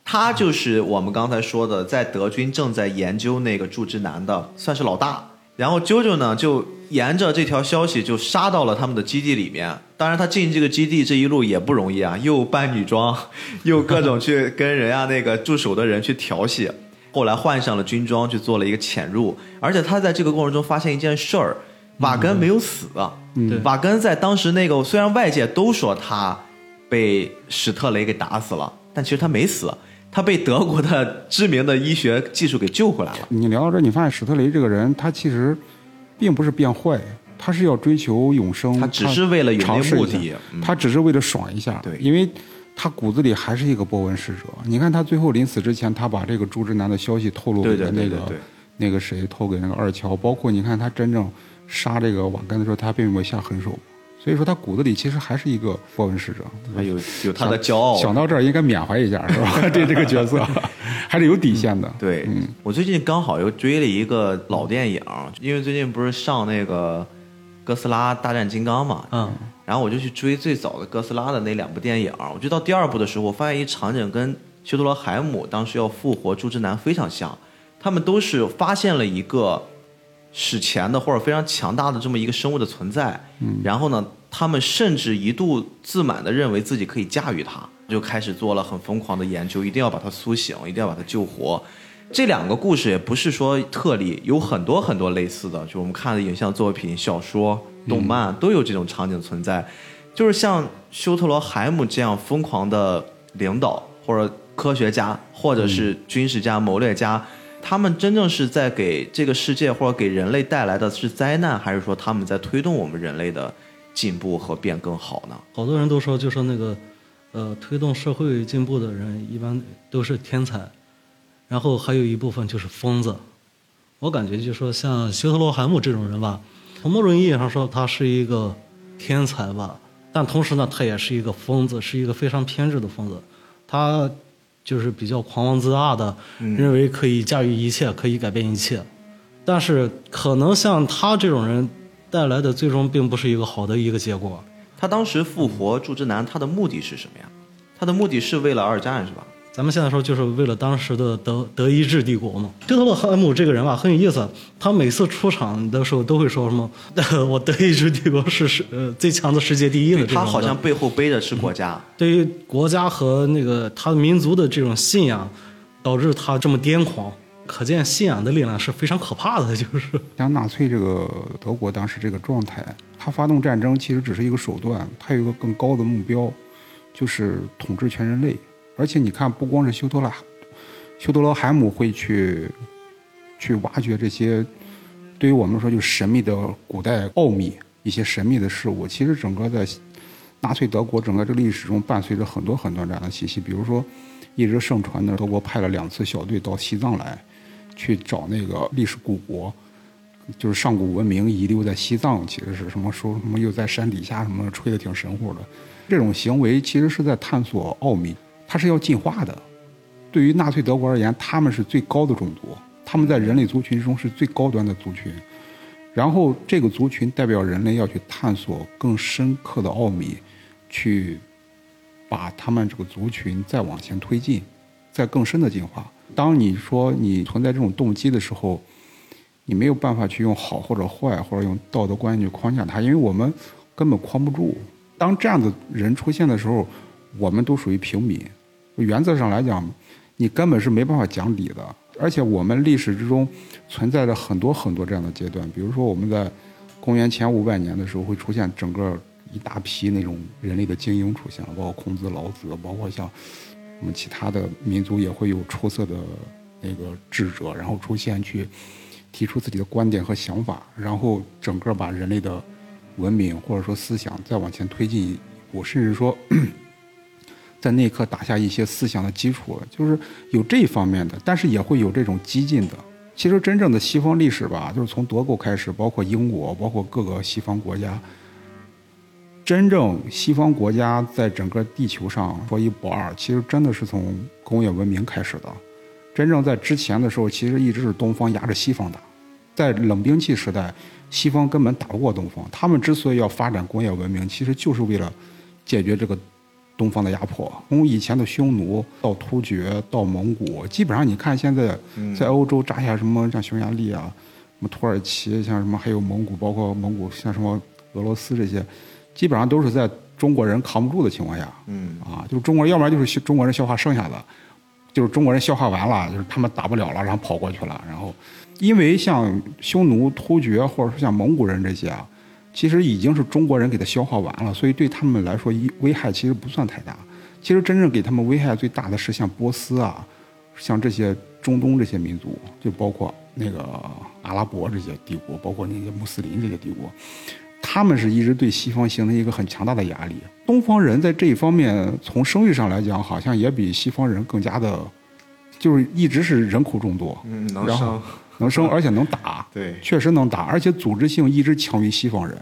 他就是我们刚才说的，在德军正在研究那个柱之男的，算是老大，然后啾啾呢就沿着这条消息就杀到了他们的基地里面。当然，他进这个基地这一路也不容易啊，又扮女装，*laughs* 又各种去跟人家那个驻守的人去调戏。后来换上了军装，去做了一个潜入。而且他在这个过程中发现一件事儿：瓦根没有死。对瓦根在当时那个虽然外界都说他被史特雷给打死了，但其实他没死，他被德国的知名的医学技术给救回来了。你聊到这儿，你发现史特雷这个人，他其实并不是变坏，他是要追求永生，他只是为了有目的嗯他只是为了爽一下。对因为他骨子里还是一个波纹使者。你看他最后临死之前，他把这个朱之南的消息透露给了那个对对对对那个谁，透给那个二乔。包括你看他真正杀这个瓦根的时候，他并没有下狠手。所以说他骨子里其实还是一个波纹使者。他有有他的骄傲。想到这儿应该缅怀一下，是吧？*laughs* 对这个角色 *laughs* 还是有底线的。对，嗯我最近刚好又追了一个老电影，因为最近不是上那个哥斯拉大战金刚嘛，嗯，然后我就去追最早的哥斯拉的那两部电影。我追到第二部的时候，我发现一场景跟修特罗海姆当时要复活朱之南非常像，他们都是发现了一个史前的或者非常强大的这么一个生物的存在，嗯，然后呢，他们甚至一度自满的认为自己可以驾驭它，就开始做了很疯狂的研究，一定要把它苏醒，一定要把它救活。这两个故事也不是说特例，有很多很多类似的，就我们看的影像作品、小说、动漫、都有这种场景存在。就是像修特罗海姆这样疯狂的领导，或者科学家，或者是军事家、谋略家，他们真正是在给这个世界或者给人类带来的是灾难，还是说他们在推动我们人类的进步和变更好呢？好多人都说，就说那个，呃，推动社会进步的人一般都是天才，然后还有一部分就是疯子。我感觉就说像休特罗海姆这种人吧，从某种意义上说他是一个天才吧，但同时呢，他也是一个疯子，是一个非常偏执的疯子。他就是比较狂妄自大的，认为可以驾驭一切，可以改变一切。但是可能像他这种人带来的最终并不是一个好的一个结果。他当时复活祝之南，他的目的是什么呀？他的目的是为了二战是吧？咱们现在说，就是为了当时的德德意志帝国嘛。希特勒汉姆这个人吧，很有意思。他每次出场的时候都会说什么：“ *laughs* 我德意志帝国是世呃最强的世界第一的。”他好像背后背的是国家。对于国家和那个他的民族的这种信仰，导致他这么癫狂。可见信仰的力量是非常可怕的，就是。*laughs* 像纳粹这个德国当时这个状态，他发动战争其实只是一个手段，他有一个更高的目标，就是统治全人类。而且你看，不光是修特拉、修特罗海姆会去去挖掘这些对于我们说就神秘的古代奥秘、一些神秘的事物。其实整个在纳粹德国整个这个历史中，伴随着很多很多这样的信息。比如说，一直盛传的德国派了两次小队到西藏来，去找那个历史古国。就是上古文明遗留在西藏，其实是什么说什么又在山底下什么吹的挺神乎的，这种行为其实是在探索奥秘，它是要进化的。对于纳粹德国而言，他们是最高的种族，他们在人类族群中是最高端的族群。然后这个族群代表人类要去探索更深刻的奥秘，去把他们这个族群再往前推进，再更深的进化。当你说你存在这种动机的时候，你没有办法去用好或者坏，或者用道德观念去框架它，因为我们根本框不住。当这样的人出现的时候，我们都属于平民。原则上来讲，你根本是没办法讲理的。而且我们历史之中存在着很多很多这样的阶段，比如说我们在公元前五百年的时候会出现整个一大批那种人类的精英出现了，包括孔子、老子，包括像我们其他的民族也会有出色的那个智者，然后出现去提出自己的观点和想法，然后整个把人类的文明或者说思想再往前推进一步，甚至说在那一刻打下一些思想的基础，就是有这方面的，但是也会有这种激进的。其实真正的西方历史吧，就是从德国开始，包括英国，包括各个西方国家，真正西方国家在整个地球上说一不二，其实真的是从工业文明开始的。真正在之前的时候，其实一直是东方压着西方打。在冷兵器时代，西方根本打不过东方。他们之所以要发展工业文明，其实就是为了解决这个东方的压迫。从以前的匈奴到突厥到蒙古，基本上你看现在在欧洲扎下什么像匈牙利啊，什么土耳其，像什么还有蒙古，包括蒙古像什么俄罗斯这些，基本上都是在中国人扛不住的情况下，嗯啊，就是中国人要不然就是中国人消化剩下的，就是中国人消化完了，就是他们打不了了，然后跑过去了，然后因为像匈奴、突厥或者说像蒙古人这些啊，其实已经是中国人给他消化完了，所以对他们来说一危害其实不算太大。其实真正给他们危害最大的是像波斯啊，像这些中东这些民族，就包括那个阿拉伯这些帝国，包括那些穆斯林这些帝国，他们是一直对西方形成一个很强大的压力。东方人在这一方面，从生育上来讲，好像也比西方人更加的，就是一直是人口众多，嗯，能然后生，能生，而且能打，对，确实能打，而且组织性一直强于西方人，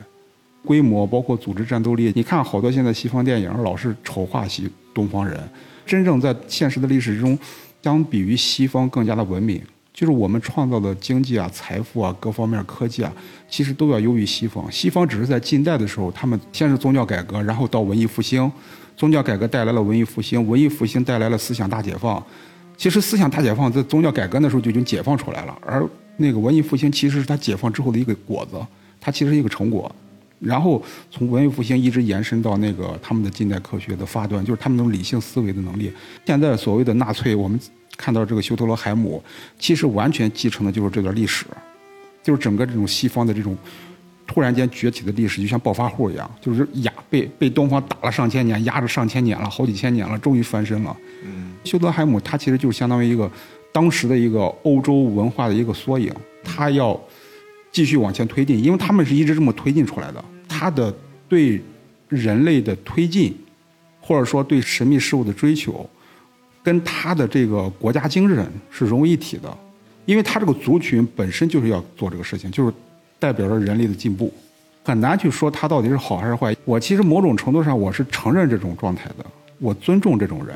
规模包括组织战斗力。你看好多现在西方电影老是丑化西东方人，真正在现实的历史中，相比于西方更加的文明。就是我们创造的经济啊、财富啊、各方面科技啊，其实都要优于西方。西方只是在近代的时候，他们先是宗教改革，然后到文艺复兴，宗教改革带来了文艺复兴，文艺复兴带来了思想大解放。其实思想大解放在宗教改革那时候就已经解放出来了，而那个文艺复兴其实是它解放之后的一个果子，它其实是一个成果。然后从文艺复兴一直延伸到那个他们的近代科学的发端，就是他们那种理性思维的能力。现在所谓的纳粹，我们看到这个休特罗海姆，其实完全继承的就是这段历史，就是整个这种西方的这种突然间崛起的历史，就像暴发户一样，就是压被被东方打了上千年，压着上千年了，好几千年了，终于翻身了。嗯，休德海姆他其实就是相当于一个当时的一个欧洲文化的一个缩影，他要继续往前推进，因为他们是一直这么推进出来的。他的对人类的推进，或者说对神秘事物的追求，跟他的这个国家精神是融为一体的，因为他这个族群本身就是要做这个事情，就是代表着人类的进步，很难去说它到底是好还是坏。我其实某种程度上我是承认这种状态的，我尊重这种人，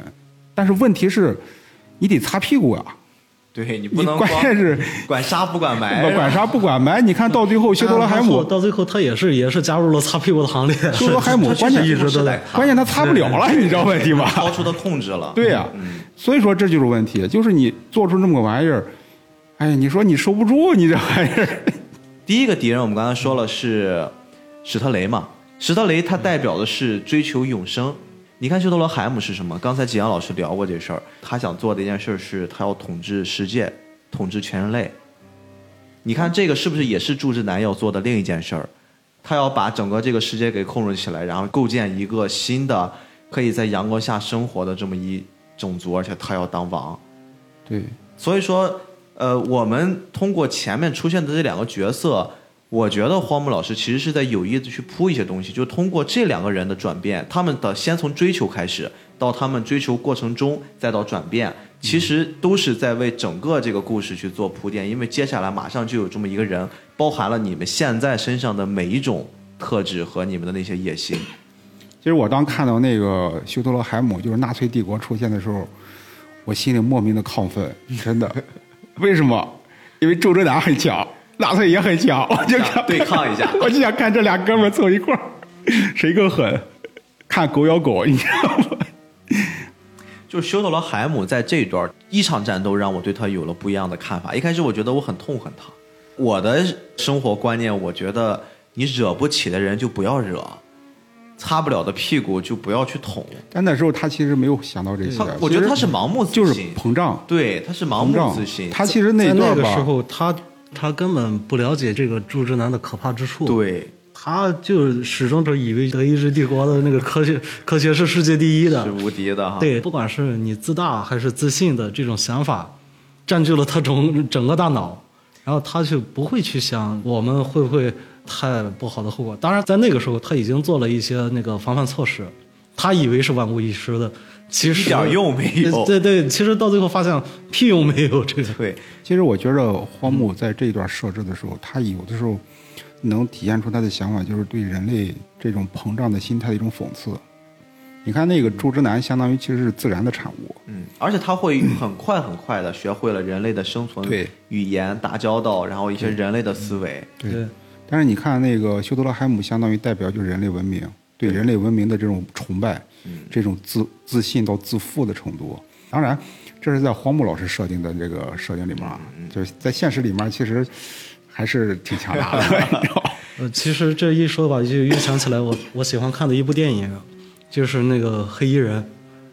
但是问题是，你得擦屁股呀、对你你不能光关键是管杀不管埋，管杀不管埋。你看到最后，希特勒海姆，到最后他也是也是加入了擦屁股的行列。希特勒海姆，*laughs* 关键一直都在关键他擦不了了，你知道问题吗？超出他控制了。对呀、所以说这就是问题，就是你做出这么个玩意儿，哎，你说你收不住，你这玩意儿。第一个敌人我们刚才说了是史特雷嘛，史特雷他代表的是追求永生。你看修特罗海姆是什么？刚才吉阳老师聊过这事儿，他想做的一件事是他要统治世界，统治全人类。你看这个是不是也是柱之男要做的另一件事儿？他要把整个这个世界给控制起来，然后构建一个新的可以在阳光下生活的这么一种族，而且他要当王。对，所以说，呃，我们通过前面出现的这两个角色，我觉得荒木老师其实是在有意的去铺一些东西，就通过这两个人的转变，他们的先从追求开始，到他们追求过程中，再到转变，其实都是在为整个这个故事去做铺垫，因为接下来马上就有这么一个人，包含了你们现在身上的每一种特质和你们的那些野心。其实我当看到那个休特罗海姆就是纳粹帝国出现的时候，我心里莫名的亢奋，真的。为什么？因为周哲南很强，纳粹也很强，我就想对抗一下 *laughs* 我就想看这俩哥们儿凑一块儿，谁更狠？看狗咬狗，你知道吗？*laughs* 就是休特罗海姆在这一段一场战斗让我对他有了不一样的看法。一开始我觉得我很痛恨他，我的生活观念，我觉得你惹不起的人就不要惹，擦不了的屁股就不要去捅。但那时候他其实没有想到这些他，我觉得他是盲目自就是信，膨胀，对，他是盲目自信。他其实那在那段吧，个时候，他他根本不了解这个柱之男的可怕之处。，对他就始终都以为德意志帝国的那个科学 *laughs* 科学是世界第一的是。无敌的哈。对，不管是你自大还是自信的这种想法，占据了他整整个大脑，然后他就不会去想我们会不会太不好的后果。当然，在那个时候他已经做了一些那个防范措施，他以为是万无一失的，其实一点用没有对对，其实到最后发现屁用没有。这个对，其实我觉得荒木在这一段设置的时候，他有的时候能体现出他的想法，就是对人类这种膨胀的心态的一种讽刺。你看那个猪之男，相当于其实是自然的产物，嗯，而且他会很快很快的学会了人类的生存对语言、打交道，然后一些人类的思维。对。但是你看那个休特罗海姆，相当于代表就是人类文明，对人类文明的这种崇拜，这种自自信到自负的程度。当然，这是在荒木老师设定的这个设定里面啊，就是在现实里面其实还是挺强大的？*laughs* 呃，其实这一说吧，就又想起来我我喜欢看的一部电影，就是那个《黑衣人》，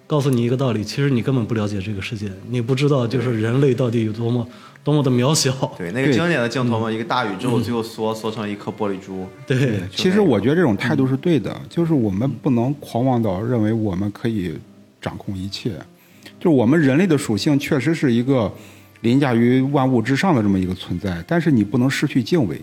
告诉你一个道理，其实你根本不了解这个世界，你不知道就是人类到底有多么多么的渺小。对，那个经典的镜头嘛，一个大宇宙最后缩缩成一颗玻璃珠。对，其实我觉得这种态度是对的，就是我们不能狂妄到认为我们可以掌控一切。就是我们人类的属性确实是一个凌驾于万物之上的这么一个存在，但是你不能失去敬畏。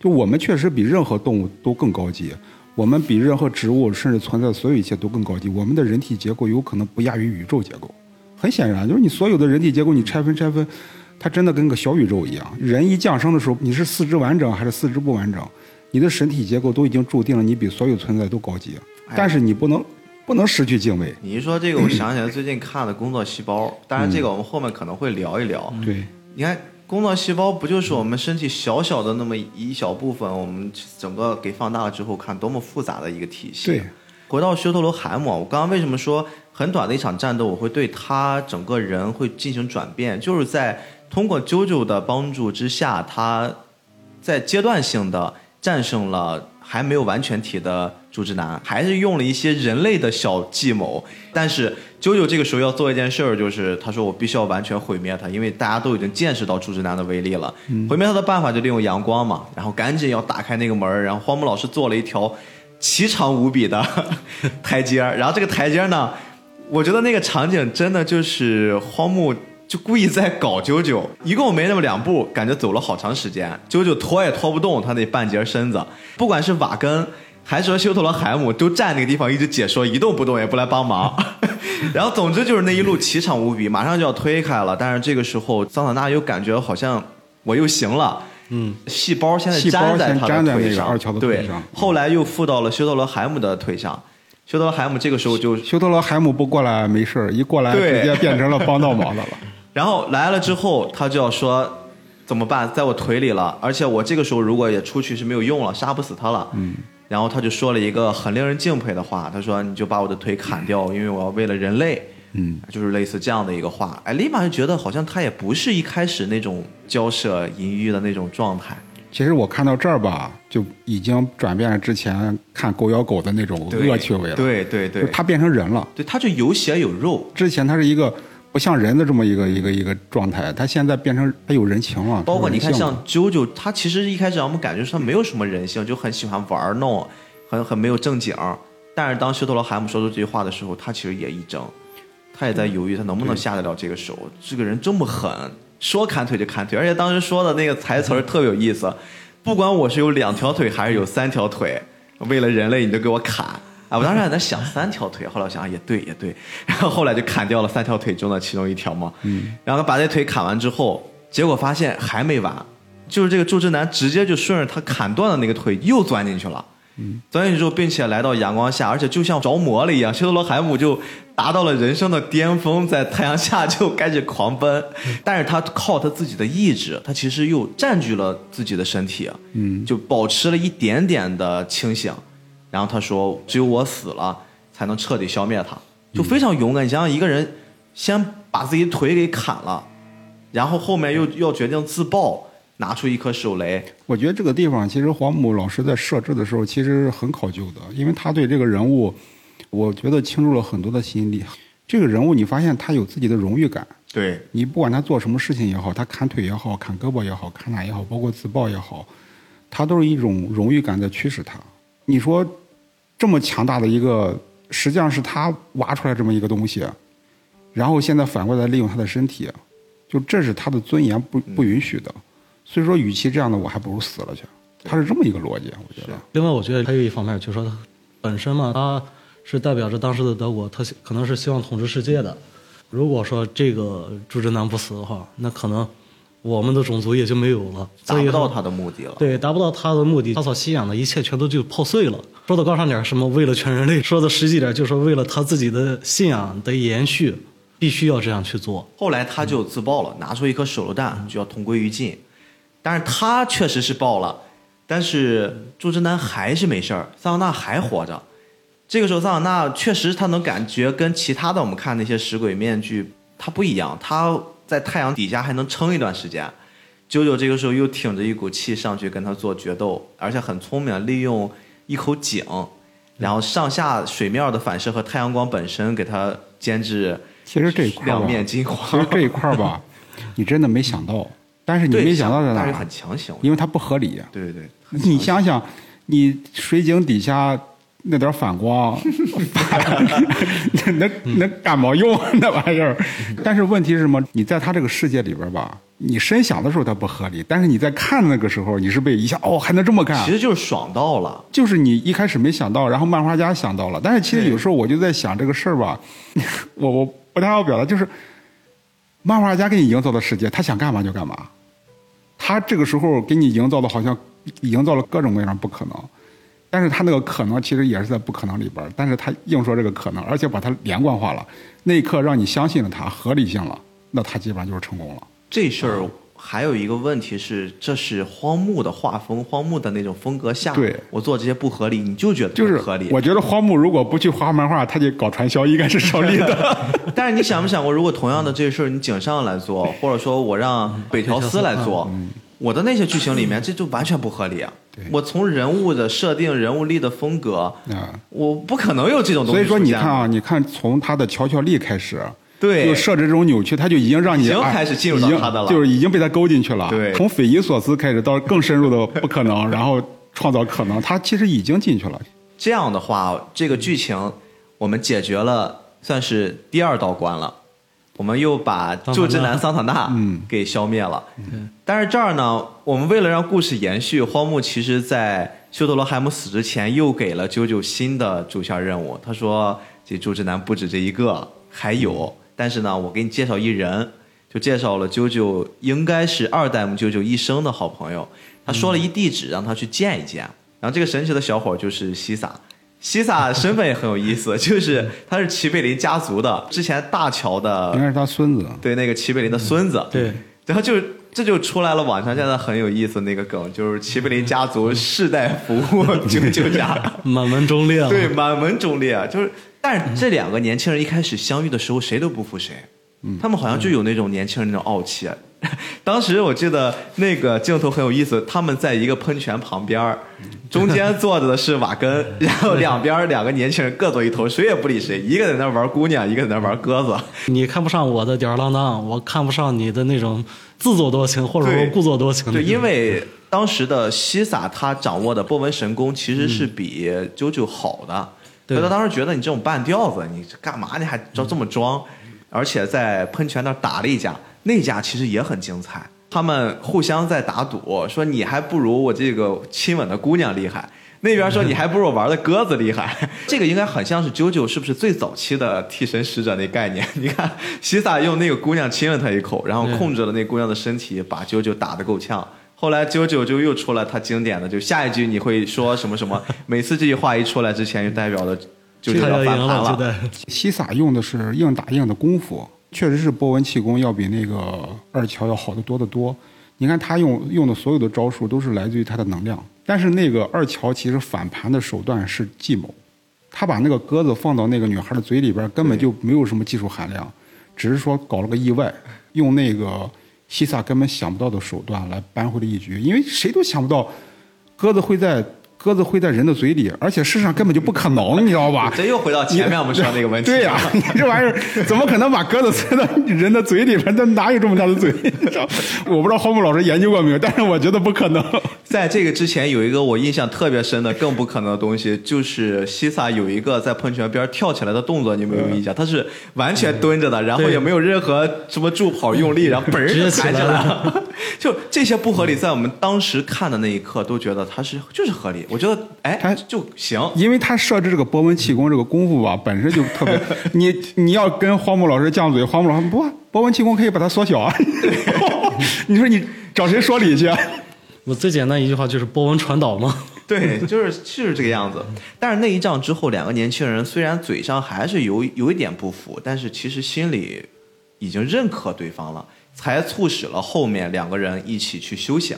就我们确实比任何动物都更高级，我们比任何植物甚至存在的所有一切都更高级。我们的人体结构有可能不亚于宇宙结构。很显然，就是你所有的人体结构，你拆分拆分，它真的跟个小宇宙一样。人一降生的时候，你是四肢完整还是四肢不完整，你的身体结构都已经注定了你比所有存在都高级。但是你不能不能失去敬畏。你一说这个，我想起来最近看的《工作细胞》，当然这个我们后面可能会聊一聊。对，你看，工作细胞不就是我们身体小小的那么一小部分，我们整个给放大了之后，看多么复杂的一个体系。对，回到修特罗海姆，我刚刚为什么说很短的一场战斗，我会对他整个人会进行转变，就是在通过啾啾的帮助之下，他在阶段性的战胜了还没有完全体的朱之南，还是用了一些人类的小计谋。但是啾啾这个时候要做一件事儿，就是他说我必须要完全毁灭他，因为大家都已经见识到朱之南的威力了。毁灭他的办法就利用阳光嘛，然后赶紧要打开那个门儿，然后荒木老师做了一条 *laughs* 奇长无比的台阶儿，然后这个台阶儿呢，我觉得那个场景真的就是荒木就故意在搞啾啾，一共没那么两步，感觉走了好长时间，啾啾拖也拖不动他那半截身子，不管是瓦根还是说修特罗海姆，都站那个地方一直解说，一动不动也不来帮忙。*laughs* 然后总之就是那一路奇长无比，马上就要推开了，但是这个时候桑塔纳又感觉好像我又行了。嗯，细胞现在粘在他的腿上，对，后来又附到了修特罗海姆的腿上。修特罗海姆这个时候就修特罗海姆不过来没事儿，一过来直接变成了帮倒忙的了。*laughs* 然后来了之后，他就要说怎么办，在我腿里了，而且我这个时候如果也出去是没有用了，杀不死他了。嗯。然后他就说了一个很令人敬佩的话，他说：“你就把我的腿砍掉，因为我要为了人类。”嗯，就是类似这样的一个话。哎，立马就觉得好像他也不是一开始那种交涉淫欲的那种状态。其实我看到这儿吧，就已经转变了之前看狗咬狗的那种恶趣味了。，对对对就是，他变成人了。对，他就有血有肉。之前他是一个不像人的这么一个一个一个状态，他现在变成他有人情了。包括你看，像啾啾，他其实一开始让我们感觉是他没有什么人性，就很喜欢玩弄，很很没有正经。但是当修特罗海姆说出这句话的时候，他其实也一怔，他也在犹豫，他能不能下得了这个手。这个人这么狠，说砍腿就砍腿，而且当时说的那个台词儿特别有意思，不管我是有两条腿还是有三条腿，为了人类你都给我砍。啊，我当时还在想三条腿，后来我想也对也对，然后后来就砍掉了三条腿中的其中一条嘛。嗯，然后把那腿砍完之后，结果发现还没完，就是这个祝之男直接就顺着他砍断的那个腿又钻进去了。嗯，钻进去之后，并且来到阳光下，而且就像着魔了一样，修特罗海姆就达到了人生的巅峰，在太阳下就开始狂奔。但是他靠他自己的意志，他其实又占据了自己的身体，嗯，就保持了一点点的清醒。然后他说：“只有我死了，才能彻底消灭他。”就非常勇敢。你想想，一个人先把自己腿给砍了，然后后面又要决定自爆，拿出一颗手雷，我觉得这个地方其实黄木老师在设置的时候其实很考究的，因为他对这个人物，我觉得倾注了很多的心力。这个人物你发现他有自己的荣誉感，对，你不管他做什么事情也好，他砍腿也好，砍胳膊也好，砍哪也好，包括自爆也好，他都是一种荣誉感在驱使他。你说这么强大的一个，实际上是他挖出来这么一个东西，然后现在反过来利用他的身体，就这是他的尊严不不允许的。所以说，与其这样的，我还不如死了去。他是这么一个逻辑，我觉得。另外，我觉得还有一方面，就是说他本身嘛，他是代表着当时的德国，他可能是希望统治世界的。如果说这个朱之南不死的话，那可能我们的种族也就没有了，达不到他的目的了。对，达不到他的目的，他所信仰的一切全都就破碎了。说的高尚点，什么为了全人类；说的实际点，就是为了他自己的信仰的延续，必须要这样去做。后来他就自爆了，拿出一颗手榴弹就要同归于尽。但是他确实是爆了，但是朱之南还是没事儿，桑塔纳还活着。这个时候，桑塔纳确实他能感觉跟其他的我们看那些食鬼面具他不一样，他在太阳底下还能撑一段时间。九九这个时候又挺着一股气上去跟他做决斗，而且很聪明，利用一口井，然后上下水面的反射和太阳光本身给他监制其实这一块儿两面金其黄实。这一块儿吧，你真的没想到，但是你，没想到在哪但是很强行。因为它不合理。对对对，你想想，你水井底下那点反光，*laughs* 那那那干毛用啊那玩意儿？但是问题是什么？你在他这个世界里边吧，你深想的时候它不合理，但是你在看那个时候，你是被一下哦还能这么干其，实就是爽到了。就是你一开始没想到，然后漫画家想到了，但是其实有时候我就在想这个事儿吧，*laughs* 我我不太好表达，就是漫画家给你营造的世界，他想干嘛就干嘛，他这个时候给你营造的好像营造了各种各样不可能，但是他那个可能其实也是在不可能里边儿，但是他硬说这个可能，而且把它连贯化了，那一刻让你相信了它合理性了，那他基本上就是成功了。这事儿还有一个问题是，这是荒木的画风，荒木的那种风格下，对我做这些不合理，你就觉得就是合理。我觉得荒木如果不去画漫画，他就搞传销，应该是成立的。*laughs* 但是你想没想过，如果同样的这事儿你井上来做，或者说我让北条司来做，我的那些剧情里面这就完全不合理啊！我从人物的设定、人物力的风格，啊我不可能有这种东西所以说，你看啊，你看从他的乔乔力开始，对就设置这种扭曲，他就已经让你已经哎开始进入到他的了就是已经被他勾进去了。对从匪夷所思开始到更深入的不可能，*laughs* 然后创造可能，他其实已经进去了。这样的话，这个剧情我们解决了，算是第二道关了。我们又把柱之男桑塔纳嗯给消灭了。但是这儿呢，我们为了让故事延续，荒木其实在修特罗海姆死之前又给了九九新的主线任务。他说：“这柱之男不止这一个，还有。但是呢，我给你介绍一人，就介绍了九九应该是二代目九九一生的好朋友。他说了一地址，让他去见一见。然后这个神奇的小伙就是西萨。西萨身份也很有意思，*laughs* 就是他是齐贝林家族的，之前大乔的应该是他孙子。对那个齐贝林的孙子，对，然后就这就出来了，网上现在很有意思那个梗，就是齐贝林家族世代服务 *laughs* 九九家，满门忠烈了。对，满门忠烈，就是，但是这两个年轻人一开始相遇的时候，谁都不服谁，他们好像就有那种年轻人那种傲气。*laughs* 当时我记得那个镜头很有意思，他们在一个喷泉旁边，中间坐着的是瓦根，然后两边两个年轻人各坐一头，谁也不理谁，一个在那玩姑娘，一个在那玩鸽子。*laughs* 你看不上我的吊儿郎当，我看不上你的那种自作多情，或者说故作多情的对，因为当时的西萨他掌握的波纹神功其实是比啾啾好的，对。所以他当时觉得你这种半吊子，你干嘛你还装这么装？而且在喷泉那打了一架，那家其实也很精彩。他们互相在打赌，说你还不如我这个亲吻的姑娘厉害。那边说你 *laughs* 还不如我玩的鸽子厉害，*laughs* 这个应该很像是啾啾是不是最早期的替身使者那概念？*laughs* 你看西萨用那个姑娘亲了他一口，然后控制了那姑娘的身体，把啾啾打得够呛。后来啾啾就又出了他经典的，就下一句你会说什么什么，每次这句话一出来之前，就代表了九九他要翻盘了，西萨用的是硬打硬的功夫，确实是波纹气功要比那个二乔要好得多得多。你看他用用的所有的招数都是来自于他的能量，但是那个二乔其实反盘的手段是计谋，他把那个鸽子放到那个女孩的嘴里边，根本就没有什么技术含量，只是说搞了个意外，用那个西萨根本想不到的手段来扳回了一局，因为谁都想不到鸽子会在鸽子会在人的嘴里，而且事实上根本就不可能，你知道吧？这又回到前面我们说那个问题。对呀、*laughs* 你这玩意儿怎么可能把鸽子塞到人的嘴里边？那哪有这么大的嘴？你知道我不知道黄木老师研究过没有，但是我觉得不可能。*laughs* 在这个之前，有一个我印象特别深的更不可能的东西，就是西萨有一个在喷泉边跳起来的动作，你有没有印象？他是完全蹲着的，然后也没有任何什么助跑用力，然后嘣就抬起来了了。*laughs* 就这些不合理，在我们当时看的那一刻，都觉得它是就是合理。我觉得哎他就行。因为他设置这个波纹气功这个功夫吧，*laughs* 本身就特别，你你要跟荒木老师犟嘴，荒木老师不啊，波纹气功可以把它缩小啊。*laughs* 你说你找谁说理去啊？我最简单一句话就是波纹传导嘛。*laughs* 对，就是就是这个样子。但是那一仗之后，两个年轻人虽然嘴上还是有有一点不服，但是其实心里已经认可对方了，才促使了后面两个人一起去修行。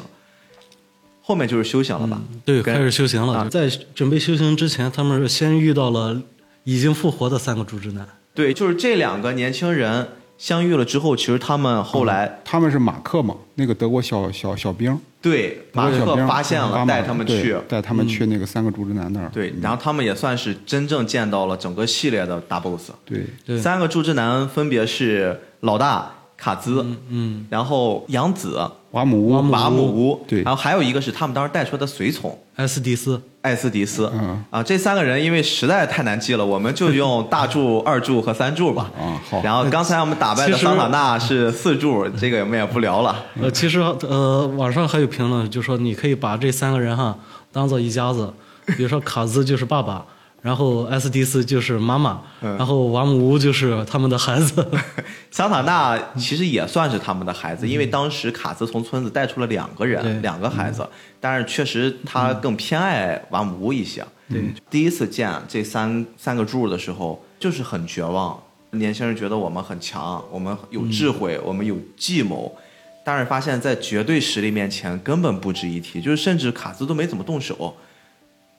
后面就是修行了吧？对，开始修行了。啊在准备修行之前，他们是先遇到了已经复活的三个主之男。对，就是这两个年轻人相遇了之后，其实他们后来、他们是马克嘛，那个德国小小小兵，对马克发现了，带他们去。带他们去那个三个柱之男那儿。对，然后他们也算是真正见到了整个系列的大 boss。对，对三个柱之男分别是老大卡兹，嗯，然后杨子、瓦姆乌，瓦姆乌，对。然后还有一个是他们当时带出来的随从。艾斯迪斯，艾斯迪斯，嗯。啊，这三个人因为实在太难记了，我们就用大柱、二柱和三柱吧。啊好。然后刚才我们打败的桑塔纳是四柱，*laughs* 这个我们也不聊了。呃，其实呃，网上还有评论就说你可以把这三个人哈当做一家子，比如说卡兹就是爸爸，然后埃斯蒂斯就是妈妈，嗯。然后瓦姆乌就是他们的孩子。*laughs* 桑塔纳其实也算是他们的孩子，因为当时卡兹从村子带出了两个对。人，两个孩子，但是确实他更偏爱瓦姆乌一些。对，第一次见这三三个柱的时候，就是很绝望。年轻人觉得我们很强，我们有智慧，我们有计谋，但是发现，在绝对实力面前根本不值一提，就是甚至卡兹都没怎么动手，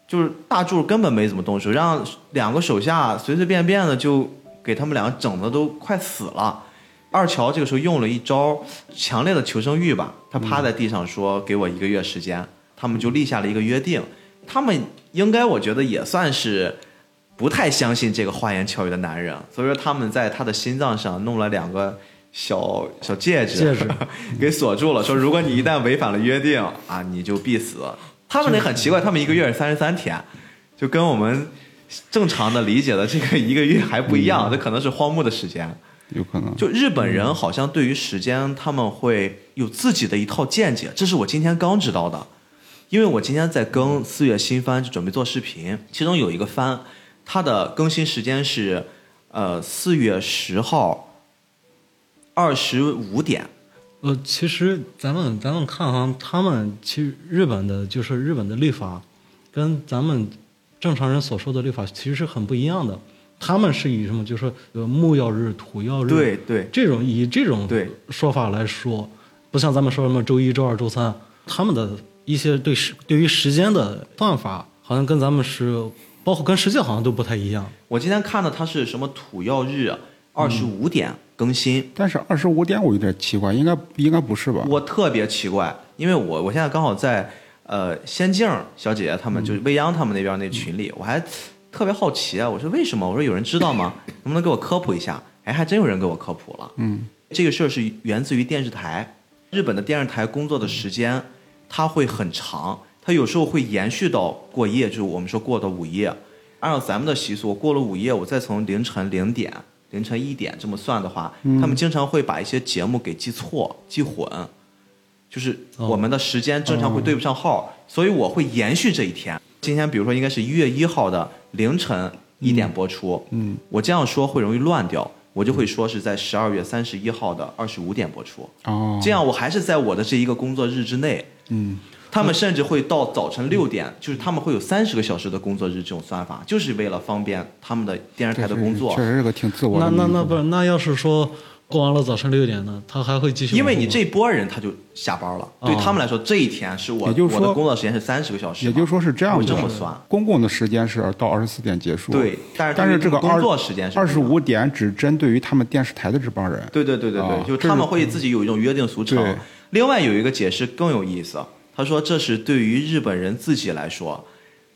就是大柱根本没怎么动手，让两个手下随随便便的就给他们两个整的都快死了。二乔这个时候用了一招强烈的求生欲吧，他趴在地上说：“给我一个月时间。”他们就立下了一个约定。他们应该我觉得也算是不太相信这个花言巧语的男人，所以说他们在他的心脏上弄了两个小小戒指，戒指 *laughs* 给锁住了，说如果你一旦违反了约定啊，你就必死。他们那很奇怪，他们一个月是三十三天，就跟我们正常的理解的这个一个月还不一样，这可能是荒木的时间。有可能。就日本人好像对于时间他们会有自己的一套见解，这是我今天刚知道的。因为我今天在更四月新番，就准备做视频，其中有一个番，它的更新时间是呃四月十号二十五点。呃，其实咱们咱们看哈，他们其实日本的就是日本的律法，跟咱们正常人所说的律法其实是很不一样的。他们是以什么，就是说呃木曜日、土曜日，对对这种以这种说法来说，不像咱们说什么周一周二周三，他们的一些对时对于时间的算法，好像跟咱们是包括跟世界好像都不太一样。我今天看的它是什么土曜日二十五点更新，但是二十五点我有点奇怪，应该应该不是吧？我特别奇怪，因为我我现在刚好在呃仙境小姐姐他们、就是未央他们那边那群里，我还特别好奇啊，我说为什么？我说有人知道吗？能不能给我科普一下？哎，还真有人给我科普了。嗯，这个事儿是源自于电视台，日本的电视台工作的时间它会很长，它有时候会延续到过夜，就是我们说过到午夜。按照咱们的习俗，过了午夜，我再从凌晨零点、凌晨一点这么算的话，他们经常会把一些节目给记错、记混，就是我们的时间正常会对不上号，所以我会延续这一天。今天比如说应该是一月一号的凌晨一点播出，嗯，我这样说会容易乱掉，我就会说是在十二月三十一号的二十五点播出，哦，这样我还是在我的这一个工作日之内。嗯，他们甚至会到早晨六点，就是他们会有三十个小时的工作日这种算法，就是为了方便他们的电视台的工作确。实是个挺自我那的那。那那不是那要是说过完了早晨六点呢，他还会继续？因为你这波人他就下班了，对他们来说这一天是我也就是我的工作时间是三十个小时，也就是说是这样我子的，这么算。公共的时间是到二十四点结束。对但是但是这个工作时间是二十五点只针对于他们电视台的这帮人。对对对对对，啊就他们会自己有一种约定俗成对。另外有一个解释更有意思，他说这是对于日本人自己来说，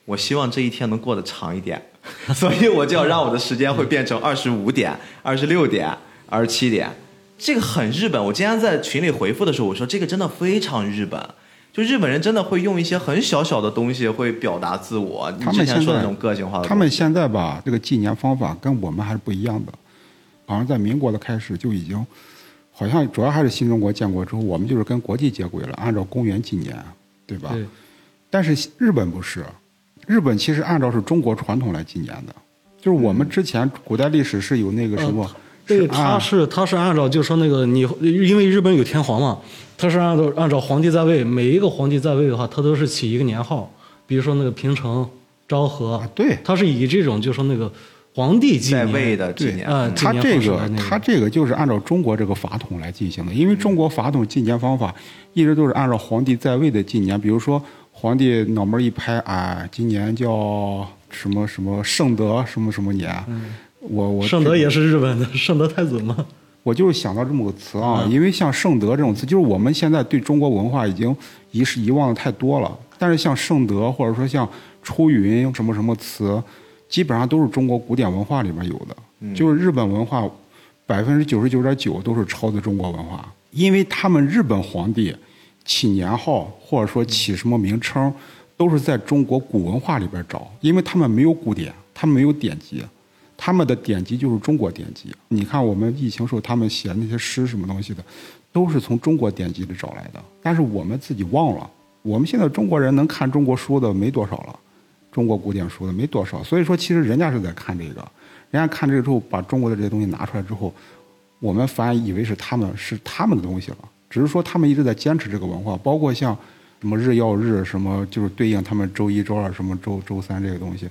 我希望这一天能过得长一点，*laughs* 所以我就要让我的时间会变成二十五点、二十六点、二十七点，这个很日本。我今天在群里回复的时候，我说这个真的非常日本。就日本人真的会用一些很小小的东西会表达自我，他们现在说的那种个性化的，他们现在吧，这个纪年方法跟我们还是不一样的。好像在民国的开始就已经，好像主要还是新中国建国之后，我们就是跟国际接轨了，按照公元纪年，对吧？对。但是日本不是，日本其实按照是中国传统来纪年的，就是我们之前古代历史是有那个什么，对，是他是他是按照就是说那个你，因为日本有天皇嘛，他是按照按照皇帝在位，每一个皇帝在位的话，他都是起一个年号，比如说那个平成、昭和，啊对。他是以这种就是说那个皇帝纪在位的几年，他这个他这个就是按照中国这个法统来进行的，因为中国法统纪年方法一直都是按照皇帝在位的纪年，比如说皇帝脑门一拍，啊，今年叫什么什么圣德什么什么年，我我圣德也是日本的圣德太子吗，我就是想到这么个词啊，因为像圣德这种词，就是我们现在对中国文化已经遗失遗忘的太多了。但是像圣德或者说像出云什么什么词，基本上都是中国古典文化里边有的。就是日本文化百分之九十九点九都是抄的中国文化，因为他们日本皇帝起年号或者说起什么名称，都是在中国古文化里边找，因为他们没有古典，他们没有典籍。他们的典籍就是中国典籍。你看，我们疫情时候他们写那些诗什么东西的，都是从中国典籍里找来的。但是我们自己忘了，我们现在中国人能看中国书的没多少了，中国古典书的没多少。所以说，其实人家是在看这个，人家看这个之后，把中国的这些东西拿出来之后，我们反而以为是他们是他们的东西了。只是说他们一直在坚持这个文化，包括像什么日曜日，什么就是对应他们周一、周二、什么周周三这个东西。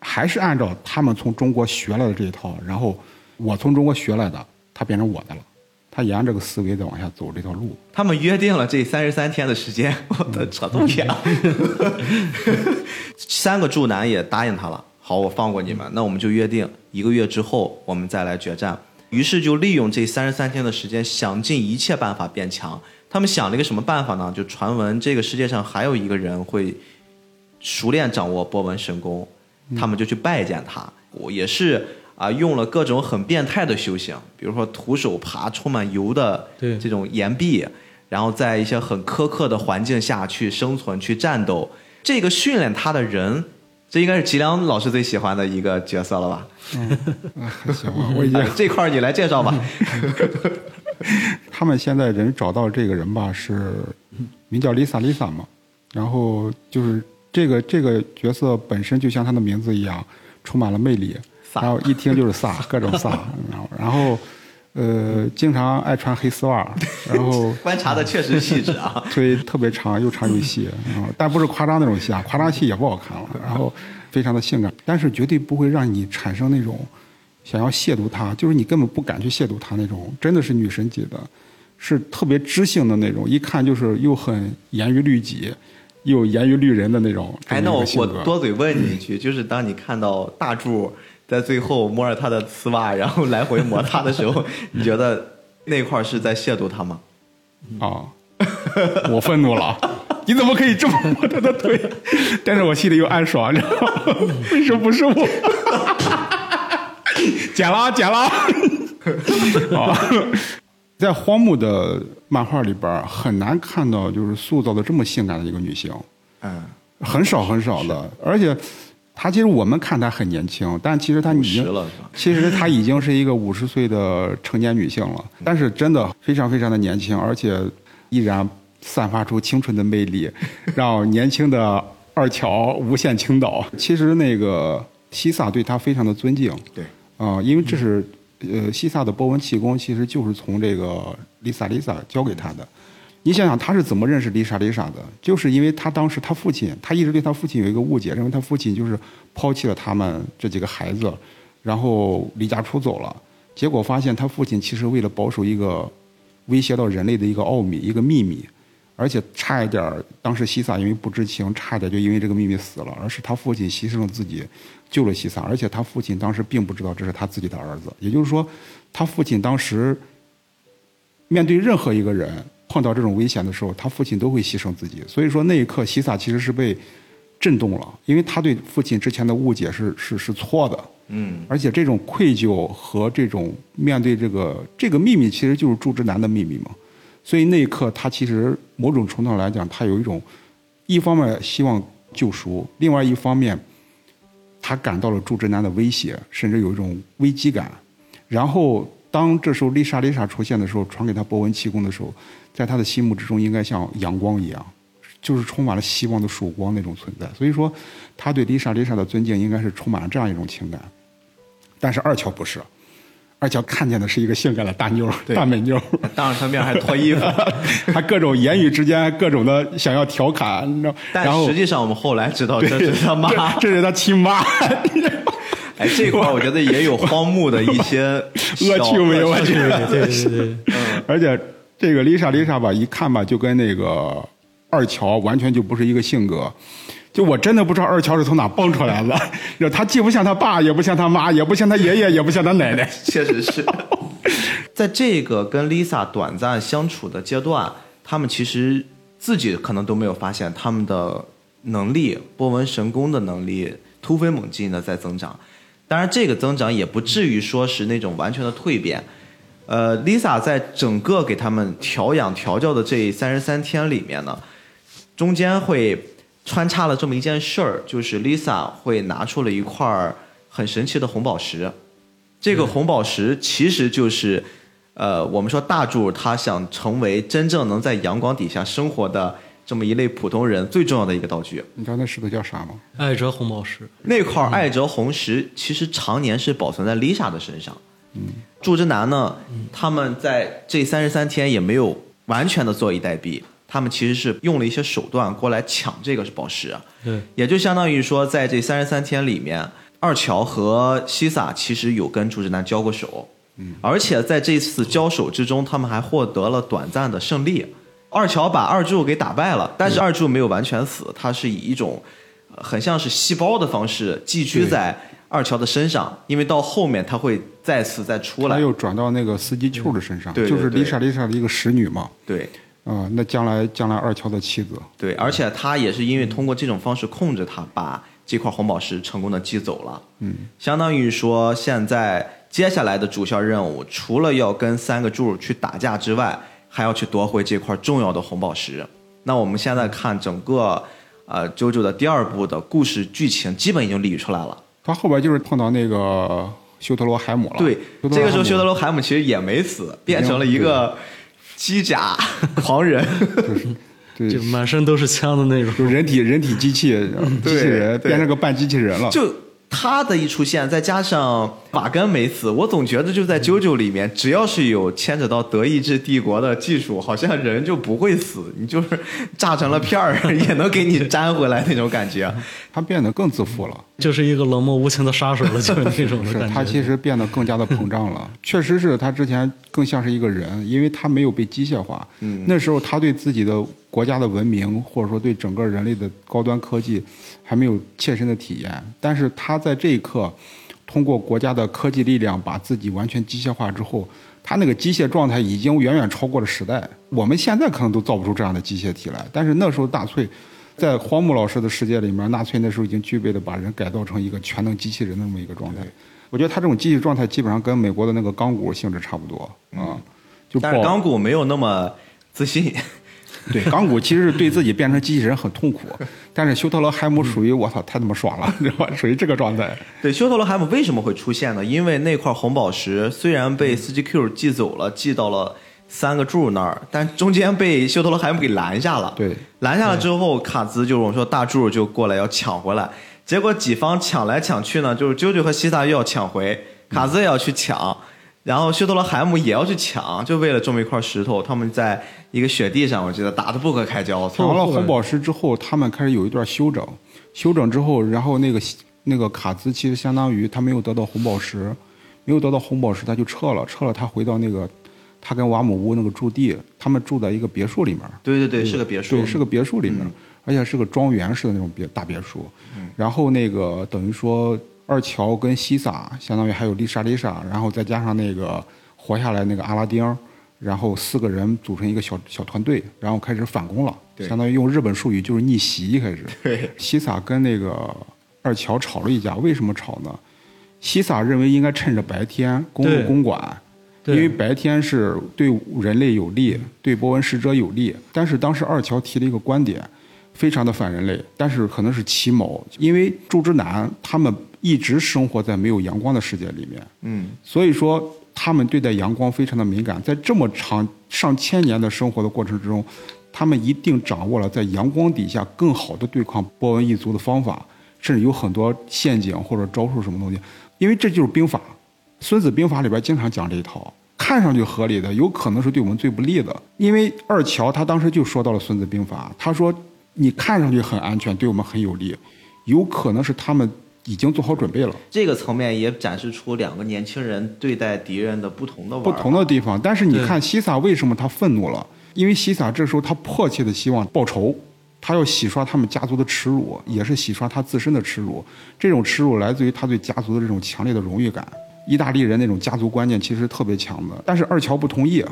还是按照他们从中国学来的这一套，然后我从中国学来的，它变成我的了。他沿这个思维再往下走这条路。他们约定了这三十三天的时间，我的扯东西啊！*laughs* 三个柱男也答应他了，好，我放过你们，那我们就约定一个月之后我们再来决战。于是就利用这三十三天的时间，想尽一切办法变强。他们想了一个什么办法呢？就传闻这个世界上还有一个人会熟练掌握波纹神功。他们就去拜见他，我也是啊，用了各种很变态的修行，比如说徒手爬充满油的这种岩壁，然后在一些很苛刻的环境下去生存、去战斗。这个训练他的人，这应该是吉良老师最喜欢的一个角色了吧？嗯，行吧，我已经 *laughs* 这块你来介绍吧。*laughs* 他们现在人找到这个人吧，是名叫 Lisa Lisa 嘛，然后就是。这个这个角色本身就像他的名字一样，充满了魅力，然后一听就是飒，各种飒，*laughs* 然后然后，呃，经常爱穿黑丝袜，*laughs* 然后观察的确实细致啊，*laughs* 腿特别长，又长又细，然后但不是夸张那种细啊，夸张细也不好看了，然后非常的性感，但是绝对不会让你产生那种想要亵渎她，就是你根本不敢去亵渎她那种，真的是女神级的，是特别知性的那种，一看就是又很严于律己。又严于律人的那种。哎，那我我多嘴问你一句，就是当你看到大柱在最后摸着他的丝袜，然后来回摩擦的时候，*laughs* 你觉得那块是在亵渎他吗？啊，我愤怒了！你怎么可以这么摸他的腿？但是我心里又暗爽，你知道吗？为什么不是我？*laughs* 剪了，剪了。*laughs* 啊。在荒木的漫画里边很难看到就是塑造的这么性感的一个女性，嗯，很少很少的，而且她其实我们看他很年轻，但其实他已经其实他已经是一个五十岁的成年女性了，但是真的非常非常的年轻，而且依然散发出青春的魅力，*laughs* 让年轻的二乔无限倾倒。其实那个西萨对他非常的尊敬，对，啊，因为这是。呃，西萨的波纹气功其实就是从这个丽萨丽萨教给他的。你想想，他是怎么认识丽莎丽莎的？就是因为他当时他父亲，他一直对他父亲有一个误解，认为他父亲就是抛弃了他们这几个孩子，然后离家出走了。结果发现他父亲其实为了保守一个威胁到人类的一个奥秘、一个秘密，而且差一点当时西萨因为不知情，差一点就因为这个秘密死了，而是他父亲牺牲了自己。救了西萨，而且他父亲当时并不知道这是他自己的儿子。也就是说，他父亲当时面对任何一个人碰到这种危险的时候，他父亲都会牺牲自己。所以说那一刻，西萨其实是被震动了，因为他对父亲之前的误解是是是错的。嗯。而且这种愧疚和这种面对这个这个秘密，其实就是祝之男的秘密嘛。所以那一刻，他其实某种程度上来讲，他有一种一方面希望救赎，另外一方面。他感到了祝之男的威胁，甚至有一种危机感。然后，当这时候丽莎丽莎出现的时候，传给他波纹气功的时候，在他的心目之中，应该像阳光一样，就是充满了希望的曙光那种存在。所以说，他对丽莎丽莎的尊敬，应该是充满了这样一种情感。但是二乔不是。二乔看见的是一个性感的大妞大美妞当着他面还脱衣服，*laughs* 还各种言语之间各种的想要调侃，你知道？但实际上我们后来知道这是他妈，这是他亲妈。哎，这块我觉得也有荒木的一些 *laughs* 恶趣味，我觉得对对对。嗯，*laughs* 而且这个丽莎丽莎吧，一看吧就跟那个二乔完全就不是一个性格。就我真的不知道二乔是从哪蹦出来的，*laughs* 他既不像他爸，也不像他妈，也不像他爷爷，也不像他奶奶。*laughs* 确实是。*laughs* 在这个跟 Lisa 短暂相处的阶段，他们其实自己可能都没有发现他们的能力，波纹神功的能力突飞猛进的在增长。当然，这个增长也不至于说是那种完全的蜕变。呃，Lisa 在整个给他们调养调教的这三十三天里面呢，中间会穿插了这么一件事儿，就是 Lisa 会拿出了一块儿很神奇的红宝石。这个红宝石其实就是，呃，我们说大柱他想成为真正能在阳光底下生活的这么一类普通人最重要的一个道具。你知道那石头叫啥吗？艾哲红宝石，那块艾哲红石其实常年是保存在 Lisa 的身上。嗯，祝之南呢，他们在这三十三天也没有完全的坐以待毙，他们其实是用了一些手段过来抢这个宝石，对，也就相当于说，在这三十三天里面，二乔和西萨其实有跟祝之南交过手，嗯，而且在这次交手之中，他们还获得了短暂的胜利。二乔把二柱给打败了，但是二柱没有完全死，他是以一种呃很像是细胞的方式寄居在二乔的身上，因为到后面他会再次再出来。他又转到那个司机丘的身上，对对就是对 Lisa Lisa 的一个使女嘛。对啊、那将来将来二乔的妻子，对，而且他也是因为通过这种方式控制他，把这块红宝石成功的寄走了。嗯，相当于说现在接下来的主线任务，除了要跟三个柱去打架之外，还要去夺回这块重要的红宝石。那我们现在看整个呃《JoJo 的第二部的故事剧情，基本已经理出来了。他后边就是碰到那个修特罗海姆了。对，这个时候修特罗罗海姆其实也没死，变成了一个机甲狂人。对就满身都是枪的那种。就人体人体机器机器人变成个半机器人了。就他的一出现，再加上瓦根没死，我总觉得就在《啾啾》里面，只要是有牵扯到德意志帝国的技术，好像人就不会死，你就是炸成了片儿也能给你粘回来那种感觉。他变得更自负了，就是一个冷漠无情的杀手了，就是那种的感觉。*laughs* 是他其实变得更加的膨胀了。*laughs* 确实是他之前更像是一个人，因为他没有被机械化。嗯，那时候他对自己的国家的文明，或者说对整个人类的高端科技，还没有切身的体验。但是他在这一刻，通过国家的科技力量，把自己完全机械化之后，他那个机械状态已经远远超过了时代。我们现在可能都造不出这样的机械体来，但是那时候纳粹。在荒木老师的世界里面，纳粹那时候已经具备了把人改造成一个全能机器人的那么一个状态。我觉得他这种机器状态基本上跟美国的那个钢骨性质差不多啊，就但是钢骨没有那么自信。*laughs* 对港股其实是对自己变成机器人很痛苦，但是修特罗海姆属于我操太他妈爽了，你知道吧？属于这个状态。对，修特罗海姆为什么会出现呢？因为那块红宝石虽然被司机 Q 寄走了，寄到了三个柱那儿，但中间被修特罗海姆给拦下了。对，拦下了之后，卡兹就是我们说大柱就过来要抢回来，结果几方抢来抢去呢，就是啾啾和西萨又要抢回，卡兹也要去抢，然后修特罗海姆也要去抢，就为了这么一块石头，他们在一个雪地上，我记得打得不可开交。抢完了红宝石之后，他们开始有一段休整，休整之后，然后那个那个卡兹其实相当于他没有得到红宝石，没有得到红宝石，他就撤了，撤了，他回到那个他跟瓦姆乌那个驻地，他们住在一个别墅里面。对对对，是个别墅，对，是个别墅里面，而且是个庄园式的那种别大别墅。然后那个等于说二乔跟西萨，相当于还有丽莎丽莎，然后再加上那个活下来那个阿拉丁，然后四个人组成一个小小团队，然后开始反攻了。对相当于用日本术语就是逆袭开始。*laughs* 对，西萨跟那个二乔吵了一架，为什么吵呢？西萨认为应该趁着白天攻入公馆，因为白天是对人类有利，对波纹使者有利。但是当时二乔提了一个观点，非常的反人类，但是可能是奇谋，因为柱之男他们一直生活在没有阳光的世界里面，嗯，所以说他们对待阳光非常的敏感，在这么长上千年的生活的过程之中，他们一定掌握了在阳光底下更好的对抗波纹一族的方法，甚至有很多陷阱或者招数什么东西，因为这就是兵法，《孙子兵法》里边经常讲这一套。看上去合理的，有可能是对我们最不利的。因为二乔他当时就说到了《孙子兵法》，他说你看上去很安全，对我们很有利，有可能是他们已经做好准备了。这个层面也展示出两个年轻人对待敌人的不同的不同的地方。但是你看西萨为什么他愤怒了？因为西萨这时候他迫切的希望报仇，他要洗刷他们家族的耻辱，也是洗刷他自身的耻辱。这种耻辱来自于他对家族的这种强烈的荣誉感。意大利人那种家族观念其实特别强的。但是二乔不同意，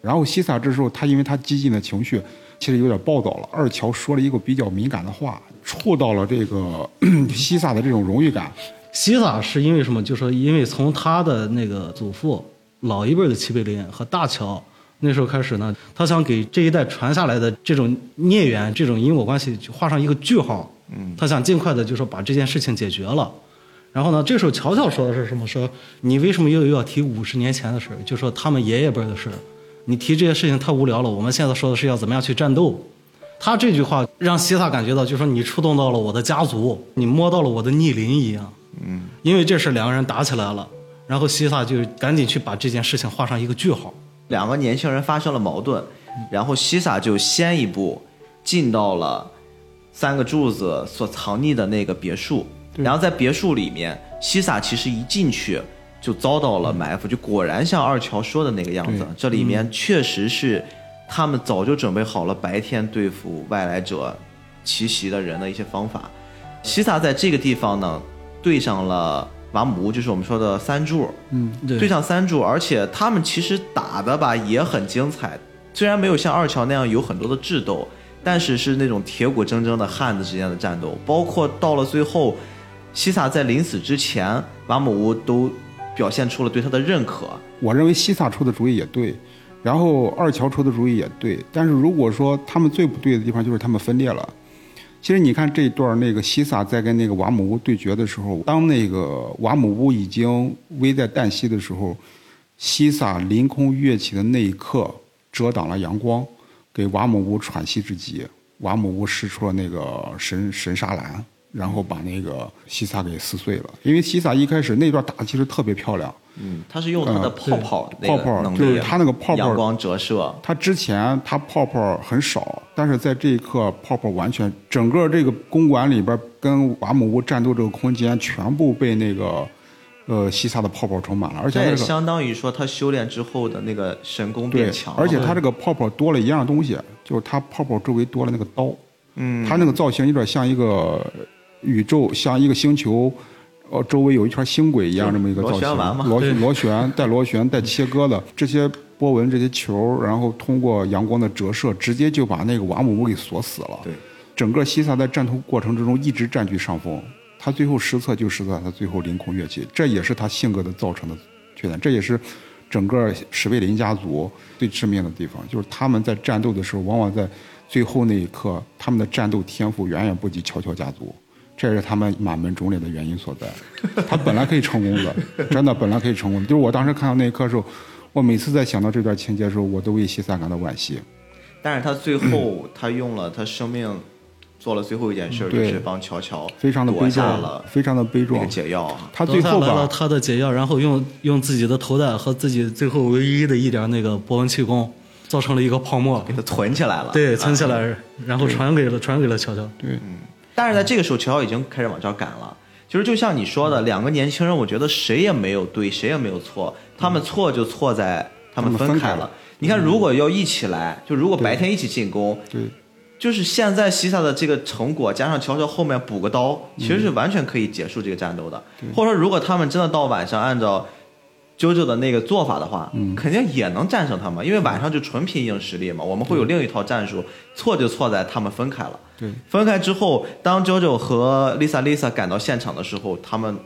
然后西萨这时候他因为他激进的情绪，其实有点暴躁了。二乔说了一个比较敏感的话，触到了这个 *clears throat* 西萨的这种荣誉感。西萨是因为什么？就说因为从他的那个祖父老一辈的齐贝林和大乔那时候开始呢，他想给这一代传下来的这种孽缘、这种因果关系就画上一个句号。嗯，他想尽快的就说把这件事情解决了。然后呢，这时候乔乔说的是什么？说你为什么又又要提五十年前的事儿？就说他们爷爷辈的事儿，你提这些事情太无聊了。我们现在说的是要怎么样去战斗。他这句话让西萨感觉到，就说你触动到了我的家族，你摸到了我的逆鳞一样。嗯，因为这事两个人打起来了，然后西萨就赶紧去把这件事情画上一个句号。两个年轻人发生了矛盾，然后西萨就先一步进到了三个柱子所藏匿的那个别墅，然后在别墅里面，西萨其实一进去就遭到了埋伏，就果然像二乔说的那个样子，这里面确实是他们早就准备好了白天对付外来者奇袭的人的一些方法。西萨在这个地方呢，对上了瓦姆乌，就是我们说的三柱，嗯，对。对上三柱，而且他们其实打的吧也很精彩，虽然没有像二乔那样有很多的智斗，但是是那种铁骨铮铮的汉子之间的战斗，包括到了最后，西萨在临死之前，瓦姆乌都表现出了对他的认可。我认为西萨出的主意也对，然后二乔出的主意也对，但是如果说他们最不对的地方就是他们分裂了。其实你看这一段，那个西萨在跟那个瓦姆乌对决的时候，当那个瓦姆乌已经危在旦夕的时候，西萨凌空跃起的那一刻，遮挡了阳光，给瓦姆乌喘息之机。瓦姆乌使出了那个神神沙兰，然后把那个西萨给撕碎了。因为西萨一开始那段打的其实特别漂亮，嗯，他是用他的泡泡那个泡泡就是他那个泡泡阳光折射，他之前他泡泡很少，但是在这一刻泡泡完全整个这个公馆里边跟瓦姆屋战斗这个空间全部被那个呃西萨的泡泡充满了，而且相当于说他修炼之后的那个神功变强，了。而且他这个泡泡多了一样东西，就是他泡泡周围多了那个刀，嗯，他那个造型有点像一个宇宙，像一个星球。呃，周围有一圈星轨一样这么一个造型，螺旋嘛螺对螺旋带螺旋带切割的这些波纹、这些球，然后通过阳光的折射，直接就把那个瓦姆乌给锁死了。对，整个西萨在战斗过程之中一直占据上风，他最后失策就失策在他最后凌空跃起，这也是他性格的造成的缺点，这也是整个史贝林家族最致命的地方，就是他们在战斗的时候，往往在最后那一刻，他们的战斗天赋远远不及乔乔家族。这也是他们满门忠烈的原因所在。他本来可以成功的，真的本来可以成功的。就是我当时看到那一刻的时候，我每次在想到这段情节的时候，我都为西萨感到惋惜。但是他最后他用了他生命做了最后一件事，就是帮乔乔非常的悲夺下壮了，非常的悲壮。解药啊。他最后把他的解药，然后用用自己的头带和自己最后唯一的一点那个波纹气功，造成了一个泡沫，给他存起来了，对，存起啊来，然后传给了传给了乔乔。对，但是在这个时候，乔乔已经开始往这儿赶了。其实就像你说的，两个年轻人，我觉得谁也没有对，谁也没有错，他们错就错在他们分开了分开了。你看，如果要一起来，就如果白天一起进攻，对，就是现在西萨的这个成果，加上乔乔后面补个刀，其实是完全可以结束这个战斗的。或者说，如果他们真的到晚上按照啾啾的那个做法的话，肯定也能战胜他们，因为晚上就纯拼硬实力嘛。我们会有另一套战术，错就错在他们分开了。对，分开之后，当 JoJo 和 Lisa Lisa 赶到现场的时候，他们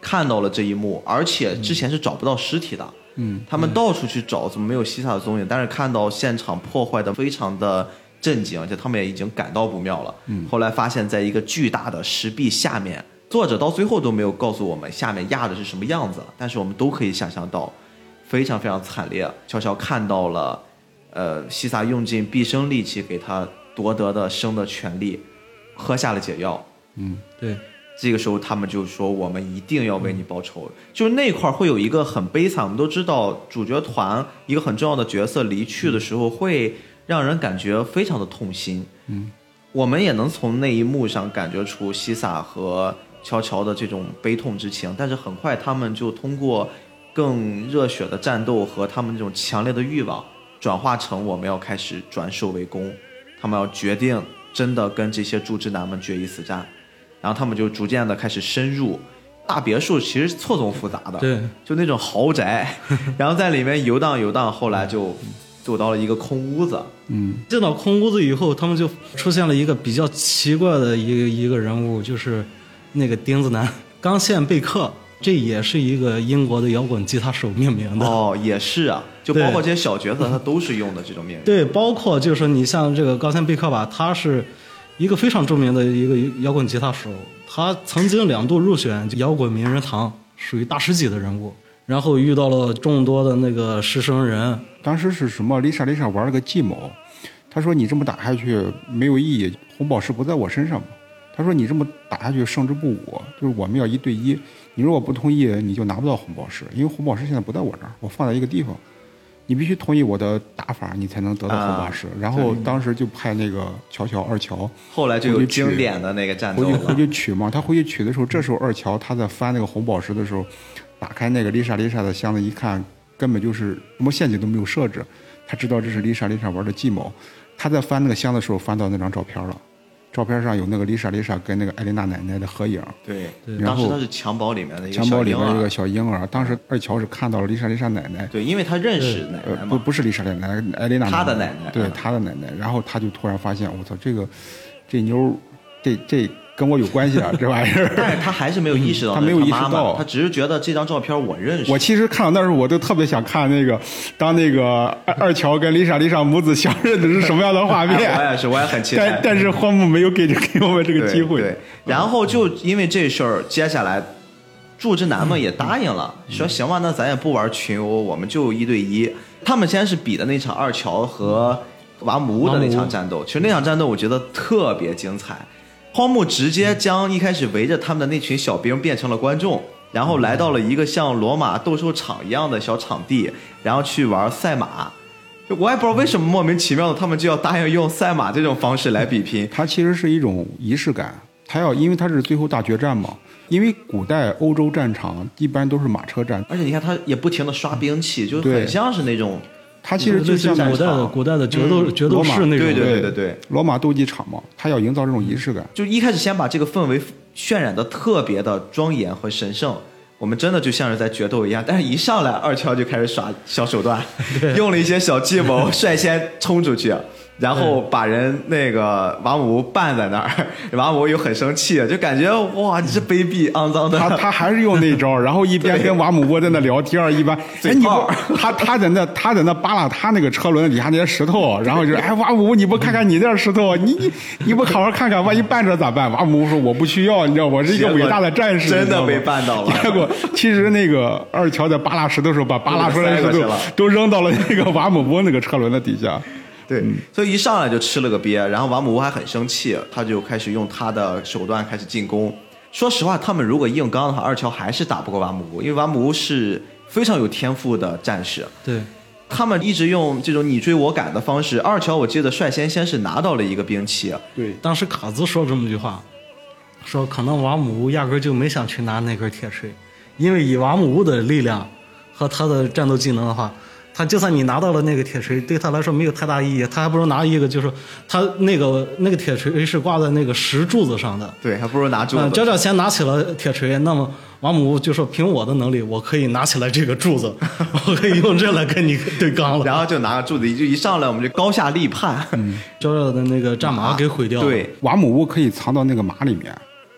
看到了这一幕，而且之前是找不到尸体的。嗯，他们到处去找，怎么没有西萨的踪影？但是看到现场破坏的非常的震惊，而且他们也已经感到不妙了。嗯，后来发现，在一个巨大的石壁下面，作者到最后都没有告诉我们下面压的是什么样子，但是我们都可以想象到，非常非常惨烈。悄悄看到了，呃，西萨用尽毕生力气给他夺得的生的权利，喝下了解药。嗯对，这个时候他们就说我们一定要为你报仇，就是那块儿会有一个很悲惨。我们都知道主角团一个很重要的角色离去的时候，会让人感觉非常的痛心。嗯，我们也能从那一幕上感觉出西萨和乔乔的这种悲痛之情，但是很快他们就通过更热血的战斗和他们这种强烈的欲望，转化成我们要开始转守为攻，他们要决定真的跟这些柱之男们决一死战。然后他们就逐渐的开始深入，大别墅其实错综复杂的，对，就那种豪宅，*laughs* 然后在里面游荡游荡，后来就走到了一个空屋子，嗯，进到空屋子以后，他们就出现了一个比较奇怪的一个一个人物，就是那个钉子男冈线贝克，这也是一个英国的摇滚吉他手命名的。哦，也是啊，就包括这些小角色，他都是用的这种命名。对，包括就是说你像这个钢线贝克吧，他是一个非常著名的一个摇滚吉他手，他曾经两度入选摇滚名人堂，属于大师级的人物。然后遇到了众多的那个师生人，当时是什么？Lisa Lisa 玩了个计谋，他说你这么打下去没有意义，红宝石不在我身上嘛。他说你这么打下去胜之不武，就是我们要一对一，你如果不同意，你就拿不到红宝石，因为红宝石现在不在我这儿，我放在一个地方，你必须同意我的打法，你才能得到红宝石。然后当时就派那个乔乔二乔后来就有经典的那个战斗回去回。去取嘛，他回去取的时候，这时候二乔他在翻那个红宝石的时候，打开那个丽莎丽莎的箱子一看，根本就是什么陷阱都没有设置，他知道这是丽莎丽莎玩的计谋。他在翻那个箱子的时候，翻到那张照片了，照片上有那个丽莎丽莎跟那个艾琳娜奶奶的合影，对，然后当时他是襁褓里面的一个襁褓里面一个小婴儿。当时二乔是看到了丽莎丽莎奶奶，对，因为他认识奶奶呃，不。不是丽莎奶奶，艾琳娜他的奶奶对嗯她的奶奶。然后他就突然发现，我操，这个这妞，这这跟我有关系啊，这玩意儿。*laughs* 但是他还是没有意识到那他没有意识到他只是觉得这张照片我认识。我其实看到那时候，我都特别想看那个，当那个二二乔跟丽莎丽莎母子相认的是什么样的画哎我。也是，我也很期待但。但是荒木没有给给我们这个机会。对，然后就因为这事儿，接下来祝之男们也答应了，嗯说行吧，那咱也不玩群殴，我们就一对一。他们先是比的那场二乔和瓦姆乌的那场战斗，其实那场战斗我觉得特别精彩。荒木直接将一开始围着他们的那群小兵变成了观众，然后来到了一个像罗马斗兽场一样的小场地，然后去玩赛马。就我也不知道为什么莫名其妙的，他们就要答应用赛马这种方式来比拼。它其实是一种仪式感，它要因为它是最后大决战嘛。因为古代欧洲战场一般都是马车战，而且你看，他也不停的刷兵器，就很像是那种它其实就像古代的古代的决斗、决斗士那种。对对对对对，罗马斗技场嘛，它要营造这种仪式感。就一开始先把这个氛围渲染的特别的庄严和神圣，我们真的就像是在决斗一样。但是一上来，二乔就开始耍小手段，*laughs* 用了一些小计谋，率先冲出去。然后把人那个瓦姆乌绊在那儿，瓦姆乌又很生气，就感觉哇，你这卑鄙肮脏的。他他还是用那招，然后一边跟瓦姆沃在那聊天，一边哎你嘴炮不他他在那他在那扒拉他那个车轮底下那些石头，然后就是哎瓦姆你不看看你那石头，你你你不好好看看，万一绊着咋办？瓦姆说我不需要，你知道我是一个伟大的战士，真的被绊到了结果其实那个二乔在扒拉石头的时候，把扒拉出来的石头都扔到了那个瓦姆波那个车轮的底下。对，所以一上来就吃了个鳖，然后瓦姆乌还很生气，他就开始用他的手段开始进攻。说实话，他们如果硬刚的话，二乔还是打不过瓦姆乌，因为瓦姆乌是非常有天赋的战士。对他们一直用这种你追我赶的方式，二乔我记得率先先是拿到了一个兵器，对，当时卡兹说这么句话，说可能瓦姆乌压根儿就没想去拿那根铁锤，因为以瓦姆乌的力量和他的战斗技能的话，他就算你拿到了那个铁锤，对他来说没有太大意义，他还不如拿一个，就是他那个那个铁锤是挂在那个石柱子上的。对，还不如拿柱嗯，子。娇娇先拿起了铁锤，那么瓦姆乌就说凭我的能力，我可以拿起来这个柱子，*laughs* 我可以用这来跟你对刚了。然后就拿个柱子，就一上来我们就高下立判。娇娇的那个战马给毁掉了。对，瓦姆屋可以藏到那个马里面，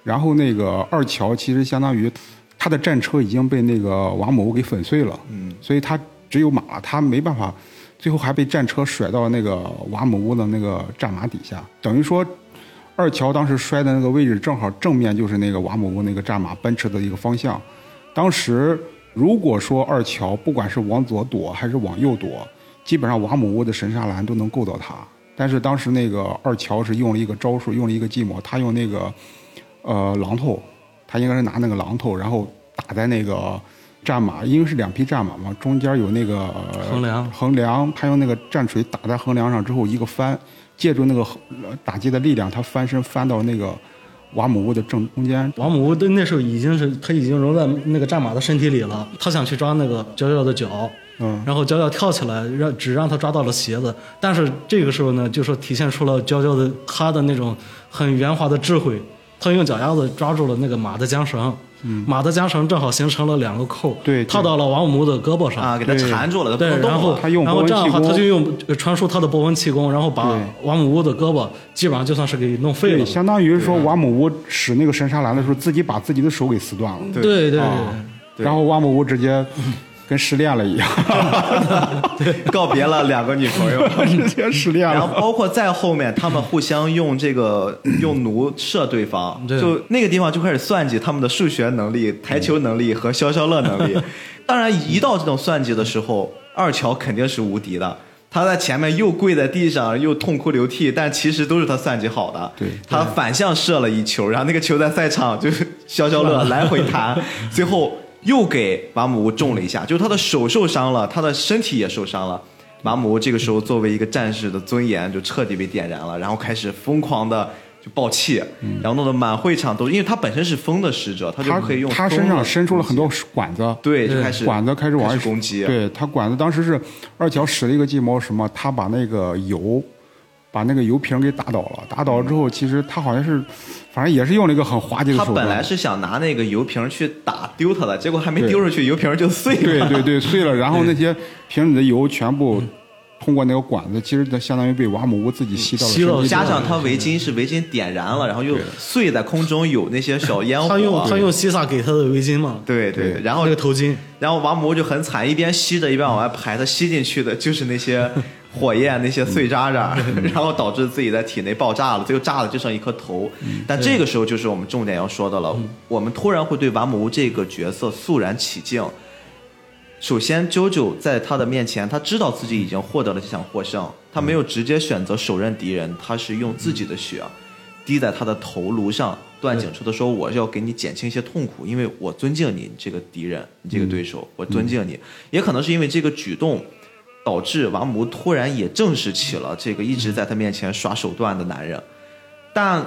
然后那个二乔其实相当于他的战车已经被那个瓦姆屋给粉碎了，嗯，所以他只有马了，他没办法，最后还被战车甩到那个瓦姆乌的那个战马底下，等于说二乔当时摔的那个位置正好正面就是那个瓦姆乌那个战马奔驰的一个方向，当时如果说二乔不管是往左躲还是往右躲，基本上瓦姆乌的神杀兰都能够到他。但是当时那个二乔是用了一个招数，用了一个计谋，他用那个呃榔头，他应该是拿那个榔头，然后打在那个战马，因为是两匹战马嘛，中间有那个呃横梁。横梁，他用那个战锤打在横梁上之后，一个翻，借助那个呃打击的力量，他翻身翻到那个瓦姆乌的正中间，瓦姆乌的那时候已经是他已经融在那个战马的身体里了，他想去抓那个娇娇的脚，嗯，然后娇娇跳起来，让只让他抓到了鞋子，但是这个时候呢，就说体现出了娇娇的她的那种很圆滑的智慧，她用脚丫子抓住了那个马的缰绳，马的缰绳正好形成了两个扣，对对。套到了王母的胳膊上。啊，给他缠住了，对，然后。他用然后这样的话，他就用呃传输他的波纹气功，然后把王母屋的胳膊基本上就算是给弄废了，。相当于说王母乌使那个神沙兰的时候，自己把自己的手给撕断了，对对然后王母乌直接跟失恋了一样，*laughs* 告别了两个女朋友。*laughs* 直接失恋然后。包括在后面，他们互相用这个用弩射对方，就那个地方就开始算计他们的数学能力、台球能力和消消乐能力。*laughs* 当然，一到这种算计的时候，二乔肯定是无敌的。他在前面又跪在地上，又痛哭流涕，但其实都是他算计好的。对他反向射了一球，然后那个球在赛场就是消消乐来回弹，最后又给马姆乌中了一下，就是他的手受伤了，他的身体也受伤了。马姆乌这个时候作为一个战士的尊严就彻底被点燃了，然后开始疯狂的就爆气，然后弄得满会场都是，因为他本身是风的使者，他就可以用他身上伸出了很多，管子，对，就开始管子开始往外攻击，对他管子当时是二乔使了一个计谋，什么？他把那个油，把那个油瓶给打倒了。打倒了之后，其实他好像是，反正也是用了一个很滑稽的他手段。本来是想拿那个油瓶去打丢他的，结果还没丢出去，油瓶就碎了。对对对碎了，然后那些瓶里的油全部通过那个管子，其实它相当于被瓦姆乌自己吸到了吸到身体里。加上他围巾是围巾点燃了，然后又碎在空中，有那些小烟火。他用他用西萨给他的围巾嘛，对对，然后那个头巾，然后瓦姆乌就很惨，一边吸着一边往外排，他吸进去的就是那些火焰、那些碎渣渣，*laughs* 然后导致自己在体内爆炸了，最后炸了就剩一颗头。但这个时候就是我们重点要说的了，我们突然会对瓦姆乌这个角色肃然起敬。首先，JoJo 在他的面前，他知道自己已经获得了这场获胜，他没有直接选择手刃敌人，他是用自己的血滴在他的头颅上。段景说的说：“我要给你减轻一些痛苦，因为我尊敬，你这个敌人，你这个对手，我尊敬你。也可能是因为这个举动，导致瓦姆突然也正视起了这个一直在他面前耍手段的男人。但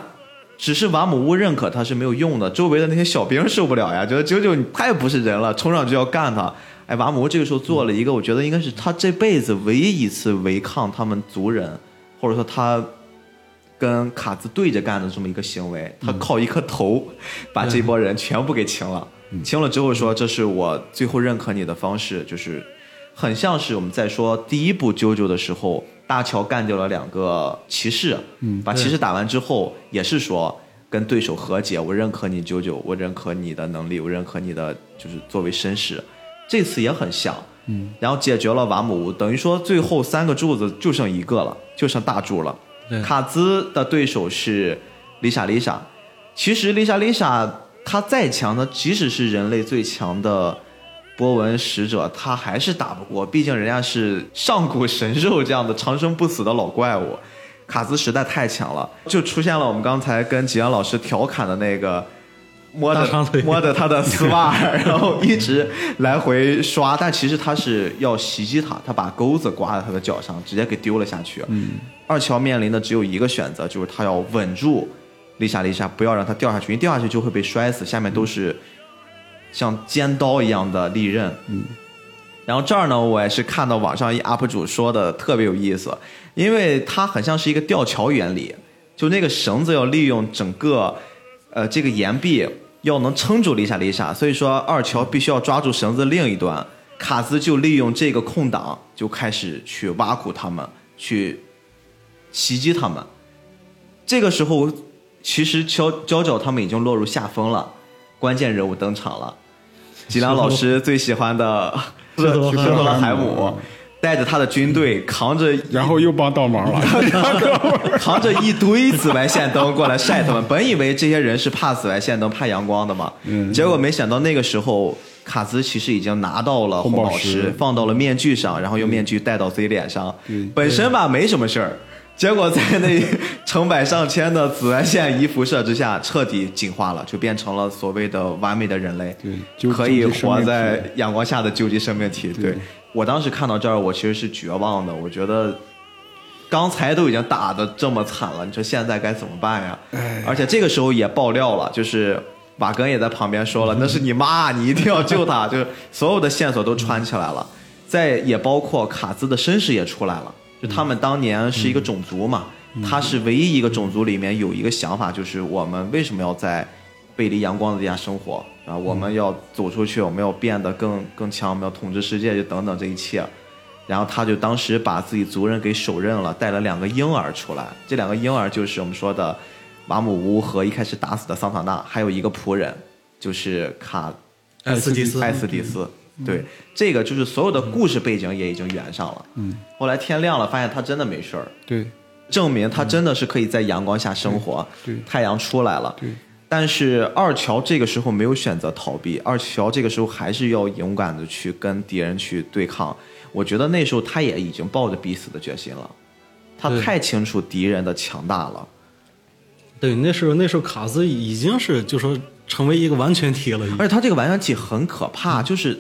只是瓦姆乌认可他是没有用的，周围的那些小兵受不了呀，觉得九九你太不是人了，冲上去要干他。哎，瓦姆乌这个时候做了一个，我觉得应该是他这辈子唯一一次违抗他们族人，或者说他跟卡兹对着干的这么一个行为。他靠一颗头把这波人全部给清了，清了之后说这是我最后认可你的方式，就是很像是我们在说第一部啾啾的时候，大乔干掉了两个骑士，嗯，把骑士打完之后，也是说跟对手和解，我认可你啾啾，我认可你的能力，我认可你的就是作为绅士，这次也很像，嗯，然后解决了瓦姆乌，等于说最后三个柱子就剩一个了，就剩大柱了。对。卡兹的对手是丽莎丽莎，其实丽莎丽莎她再强的，即使是人类最强的波纹使者，他还是打不过，毕竟人家是上古神兽这样的长生不死的老怪物。卡兹实在太强了，就出现了我们刚才跟吉安老师调侃的那个摸着摸着他的丝袜，然后一直来回刷，*laughs* 但其实他是要袭击他，他把钩子挂在他的脚上，直接给丢了下去。嗯，二乔面临的只有一个选择，就是他要稳住丽莎丽莎，不要让他掉下去，因为掉下去就会被摔死，下面都是像尖刀一样的利刃。嗯。然后这儿呢，我也是看到网上一 UP 主说的特别有意思，因为它很像是一个吊桥原理，就那个绳子要利用整个，呃，这个岩壁要能撑住丽莎丽莎，所以说二乔必须要抓住绳子另一端，卡兹就利用这个空档就开始去挖苦他们，去袭击他们。这个时候，其实娇娇娇他们已经落入下风了，关键人物登场了，吉良老师最喜欢的施托施托勒海姆，带着他的军队扛着然后又帮倒忙了，*laughs* *laughs* 扛着一堆紫外线灯过来晒他们。本以为这些人是怕紫外线灯、怕阳光的嘛，嗯。结果没想到那个时候，卡兹其实已经拿到了红宝石放到了面具上，然后用面具戴到自己脸上。嗯。本身吧没什么事儿，结果在那成百上千的紫外线一辐射之下，彻底进化了，就变成了所谓的完美的人类，对究可以活在阳光下的究极生命体。对我当时看到这儿，我其实是绝望的，我觉得。刚才都已经打的这么惨了，你说现在该怎么办呀？而且这个时候也爆料了，就是瓦根也在旁边说了，那是你妈，你一定要救她，就是所有的线索都串起来了。在也包括卡兹的身世也出来了，就他们当年是一个种族嘛，他是唯一一个种族里面有一个想法，就是我们为什么要在背离阳光的地下生活啊，我们要走出去，我们要变得更更强，我们要统治世界，就等等这一切。然后他就当时把自己族人给手刃了，带了两个婴儿出来，这两个婴儿就是我们说的瓦姆乌和一开始打死的桑塔纳，还有一个仆人，就是卡艾斯蒂斯。艾斯蒂斯。对，这个就是所有的故事背景也已经圆上了。嗯，后来天亮了，发现他真的没事儿，对证明他真的是可以在阳光下生活。对对太阳出来了。对，但是二乔这个时候没有选择逃避，二乔这个时候还是要勇敢的去跟敌人去对抗。我觉得那时候他也已经抱着必死的决心了，他太清楚敌人的强大了。对，那时候那时候卡兹已经是就说成为一个完全体了，而且他这个完全体很可怕，就是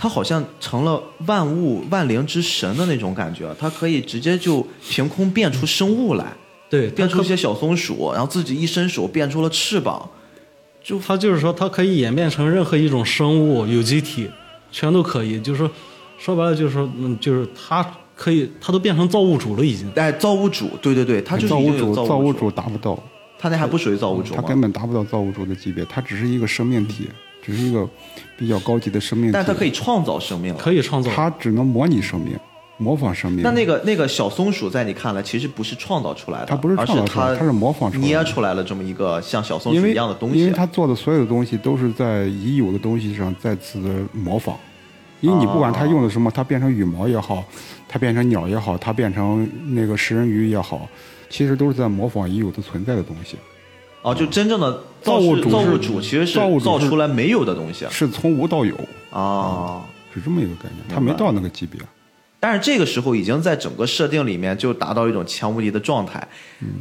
他好像成了万物万灵之神的那种感觉，他可以直接就凭空变出生物来，对，变出一些小松鼠，然后自己一伸手变出了翅膀。就他就是说，它可以演变成任何一种生物、有机体，全都可以。就是说，说白了就是说，嗯，就是他可以，他都变成造物主了，已经。哎，造物主，对对对，他就是造物主，造物物主达不到，他那还不属于造物主他吗？根本达不到造物主的级别，他只是一个生命体，只是一个比较高级的生命。但它可以创造生命了。可以创造。它只能模拟生命，模仿生命。那那个那个小松鼠，在你看来，其实不是创造出来的，它不是创造出来它它是模仿出来的捏出来了这么一个像小松鼠一样的东西因为。它做的所有的东西都是在已有的东西上再次的模仿。因为你不管它用的什么，它变成羽毛也好，它变成鸟也好，它变成那个食人鱼也好，其实都是在模仿已有的存在的东西，哦，就真正的造造物主造物主其实是造出来没有的东西是从无到有，啊。是这么一个概念。他没到那个级别。但是这个时候已经在整个设定里面就达到一种强无敌的状态。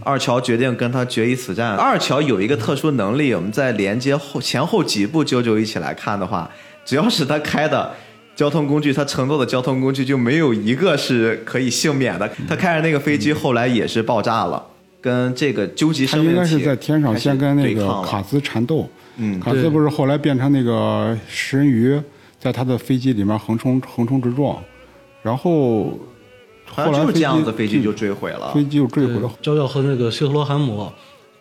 二乔决定跟他决一死战。二乔有一个特殊能力，我们在连接后前后几部九九一起来看的话，只要是他开的。交通工具，他乘坐的交通工具就没有一个是可以幸免的。他开着那个飞机，后来也是爆炸了，跟这个究极他应生命体该是在天上先跟那个卡兹缠斗，嗯卡兹不是后来变成那个食人鱼，在他的飞机里面横冲横冲直撞，然后好像就是后来飞机这样子，飞机就坠毁了。飞机就坠毁了。娇娇和那个希特罗海姆，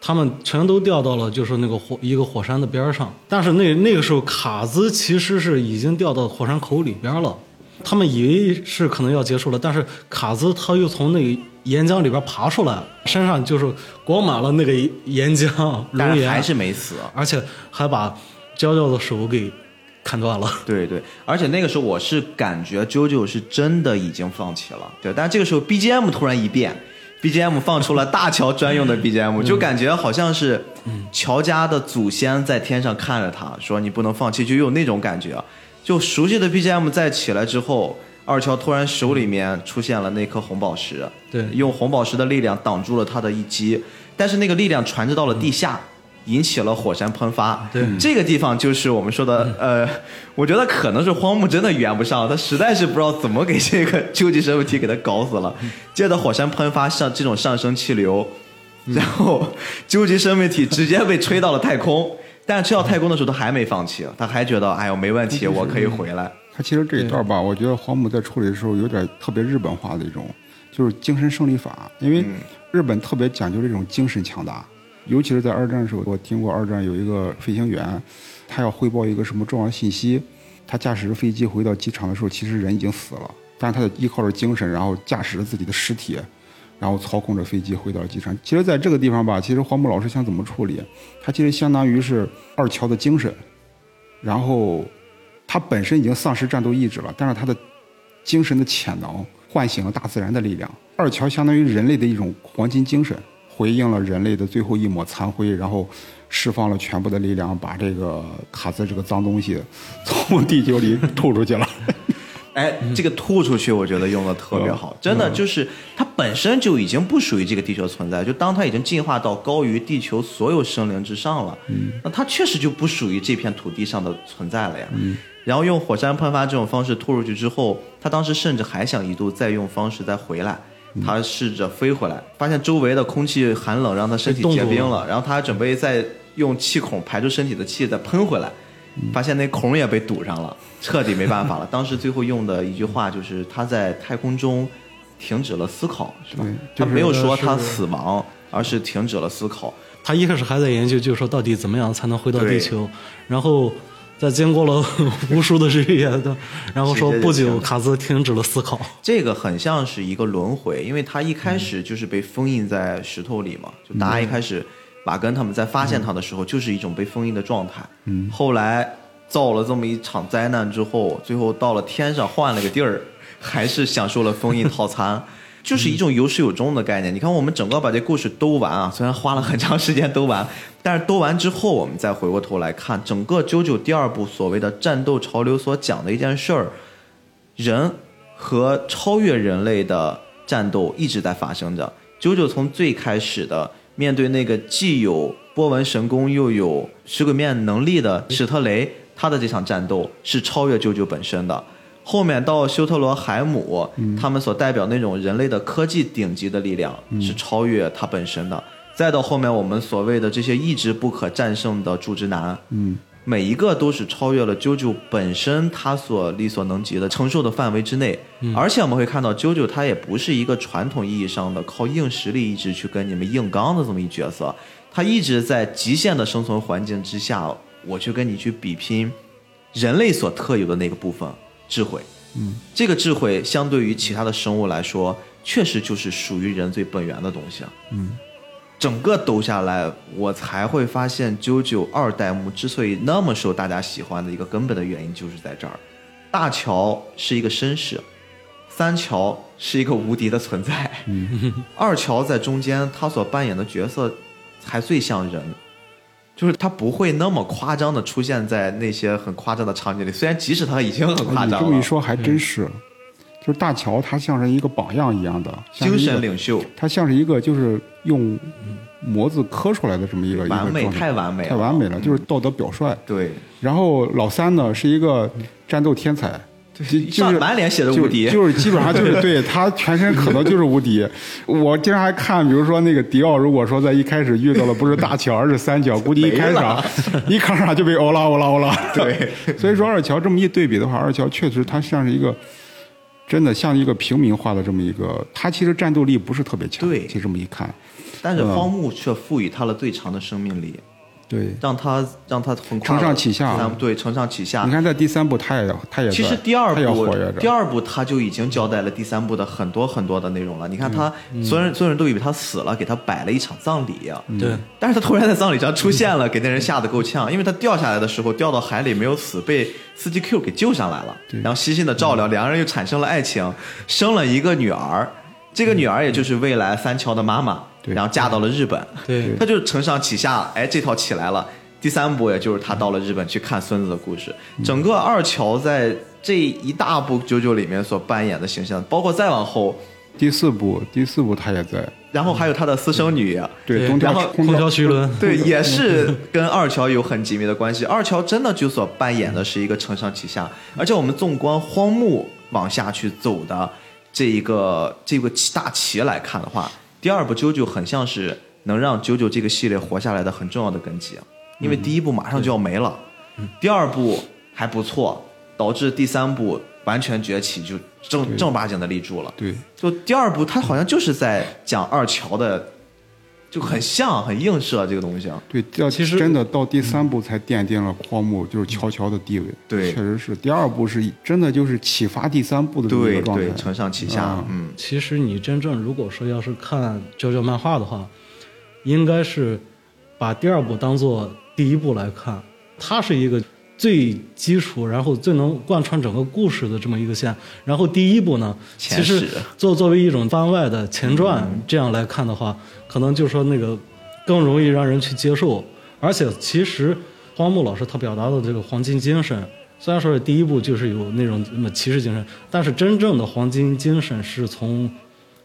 他们全都掉到了就是那个火一个火山的边儿上。但是那那个时候卡兹其实是已经掉到火山口里边了。他们以为是可能要结束了，但是卡兹他又从那个岩浆里边爬出来，身上就是裹满了那个岩浆熔岩，但是还是没死。而且还把娇娇的手给砍断了。对对，而且那个时候我是感觉 JoJo 是真的已经放弃了，对。但这个时候 BGM 突然一变，BGM 放出了大乔专用的 *laughs* BGM，就感觉好像是乔家的祖先在天上看着他说你不能放弃，就有那种感觉。就熟悉的 BGM 再起来之后，二乔突然手里面出现了那颗红宝石，对。用红宝石的力量挡住了他的一击，但是那个力量传至到了地下。引起了火山喷发，对。这个地方就是我们说的，呃，我觉得可能是荒木真的圆不上，他实在是不知道怎么给这个究极生物体给他搞死了。接着火山喷发上这种上升气流，然后究极生命体直接被吹到了太空，但去到太空的时候他还没放弃，他还觉得哎呦没问题，我可以回来。他其实这一段吧，我觉得黄母在处理的时候有点特别日本化的一种，就是精神胜利法，因为日本特别讲究这种精神强大。尤其是在二战的时候，我听过二战有一个飞行员，他要汇报一个什么重要信息，他驾驶着飞机回到机场的时候，其实人已经死了，但是他依靠着精神，然后驾驶着自己的尸体，然后操控着飞机回到了机场。其实，在这个地方吧，其实黄木老师想怎么处理，他其实相当于是二乔的精神，然后他本身已经丧失战斗意志了，但是他的精神的潜能唤醒了大自然的力量。二乔相当于人类的一种黄金精神。回应了人类的最后一抹残灰，然后释放了全部的力量，把这个卡兹这个脏东西从地球里吐出去了。哎，这个吐出去，我觉得用的特别好，真的就是它本身就已经不属于这个地球存在，就当它已经进化到高于地球所有生灵之上了，那它确实就不属于这片土地上的存在了呀。然后用火山喷发这种方式吐出去之后，他当时甚至还想一度再用方式再回来。他试着飞回来，发现周围的空气寒冷，让他身体结冰了。然后他准备再用气孔排出身体的气，再喷回来，发现那孔也被堵上了，彻底没办法了。当时最后用的一句话就是他在太空中停止了思考，是吧？就是他没有说他死亡，而是停止了思考。他一开始还在研究，就是说到底怎么样才能回到地球，然后在经过了 *laughs* 无数的日夜的，然后说不久卡兹停止了思考。这个很像是一个轮回，因为他一开始就是被封印在石头里嘛。就达一开始，瓦根他们在发现他的时候，就是一种被封印的状态。嗯，后来造了这么一场灾难之后，最后到了天上换了个地儿，还是享受了封印套餐。*laughs* 就是一种有始有终的概念。你看，我们整个把这故事兜完啊，虽然花了很长时间兜完，*laughs* 但是兜完之后，我们再回过头来看整个《九九》第二部所谓的战斗潮流所讲的一件事儿，人和超越人类的战斗一直在发生着。九九从最开始的面对那个既有波纹神功又有石鬼面能力的史特雷，他的这场战斗是超越舅舅本身的。后面到修特罗海姆，他们所代表那种人类的科技顶级的力量，是超越他本身的。再到后面我们所谓的这些一直不可战胜的柱之男，嗯，每一个都是超越了啾啾本身他所力所能及的承受的范围之内。而且我们会看到啾啾他也不是一个传统意义上的靠硬实力一直去跟你们硬刚的这么一角色，他一直在极限的生存环境之下，我去跟你去比拼人类所特有的那个部分智慧。嗯，这个智慧相对于其他的生物来说，确实就是属于人最本源的东西。嗯，整个兜下来，我才会发现《啾啾二代目》之所以那么受大家喜欢的一个根本的原因就是在这儿。大乔是一个绅士，三乔是一个无敌的存在，*laughs* 二乔在中间他所扮演的角色才最像人。就是他不会那么夸张的出现在那些很夸张的场景里，虽然即使他已经很夸张了，这么一说还真是，就是大乔他像是一个榜样一样的精神领袖，他像是一个就是用模子刻出来的这么一个完美太完美了太完美了，就是道德表率。对，然后老三呢是一个战斗天才，就就是上满脸写的无敌就就是基本上就是对 *laughs* 他全身可能就是无敌。我经常还看，比如说那个迪奥，如果说在一开始遇到的不是大乔而是三角，估计一开场一开场就被欧拉欧拉欧拉。对，所以说二乔这么一对比的话，二乔确实他像是一个。真的像一个平民化的这么一个，他其实战斗力不是特别强。对。其实这么一看，但是荒木却赋予他了最长的生命力，对，让他让他很快承上启下。三对，承上启下。你。看在第三部他也他也在其实第二部第二部他就已经交代了第三部的很多很多的内容了。你看他，所有人所有人都以为他死了，给他摆了一场葬礼。对，但是他突然在葬礼上出现了，给那人吓得够呛，因为他掉下来的时候掉到海里没有死，被司机 Q 给救上来了，然后悉心的照料，两个人又产生了爱情，生了一个女儿，这个女儿也就是未来三桥的妈妈，对然后嫁到了日本，对。他就承上启下，哎，这套起来了。第三部也就是他到了日本去看孙子的故事，整个二乔在这一大部九九里面所扮演的形象，包括再往后，第四部第四部他也在，然后还有他的私生女，对，对东然后条空空调徐伦，对，也是跟二乔有很紧密的关系。二乔真的就所扮演的是一个承上启下，而且我们纵观荒木往下去走的这一个这个大旗来看的话，第二部啾啾很像是能让啾啾这个系列活下来的很重要的根基，因为第一部马上就要没了，第二部还不错，导致第三部完全崛起，就正正儿八经的立住了。对，就第二部，它好像就是在讲二乔的，就很像、很映射这个东西啊。对，到其实真的到第三部才奠定了荒木就是乔乔的地位。对确实是第二部是真的就是启发第三部的这么一个状态对，。承上启下啊，嗯，其实你真正如果说要是看娇娇漫画的话，应该是把第二部当做第一部来看，它是一个最基础，然后最能贯穿整个故事的这么一个线。然后第一部呢，其实史作作为一种番外的前传，这样来看的话，可能就是说那个更容易让人去接受。而且其实荒木老师他表达的这个黄金精神，虽然说是第一部就是有那种那么骑士精神，但是真正的黄金精神是从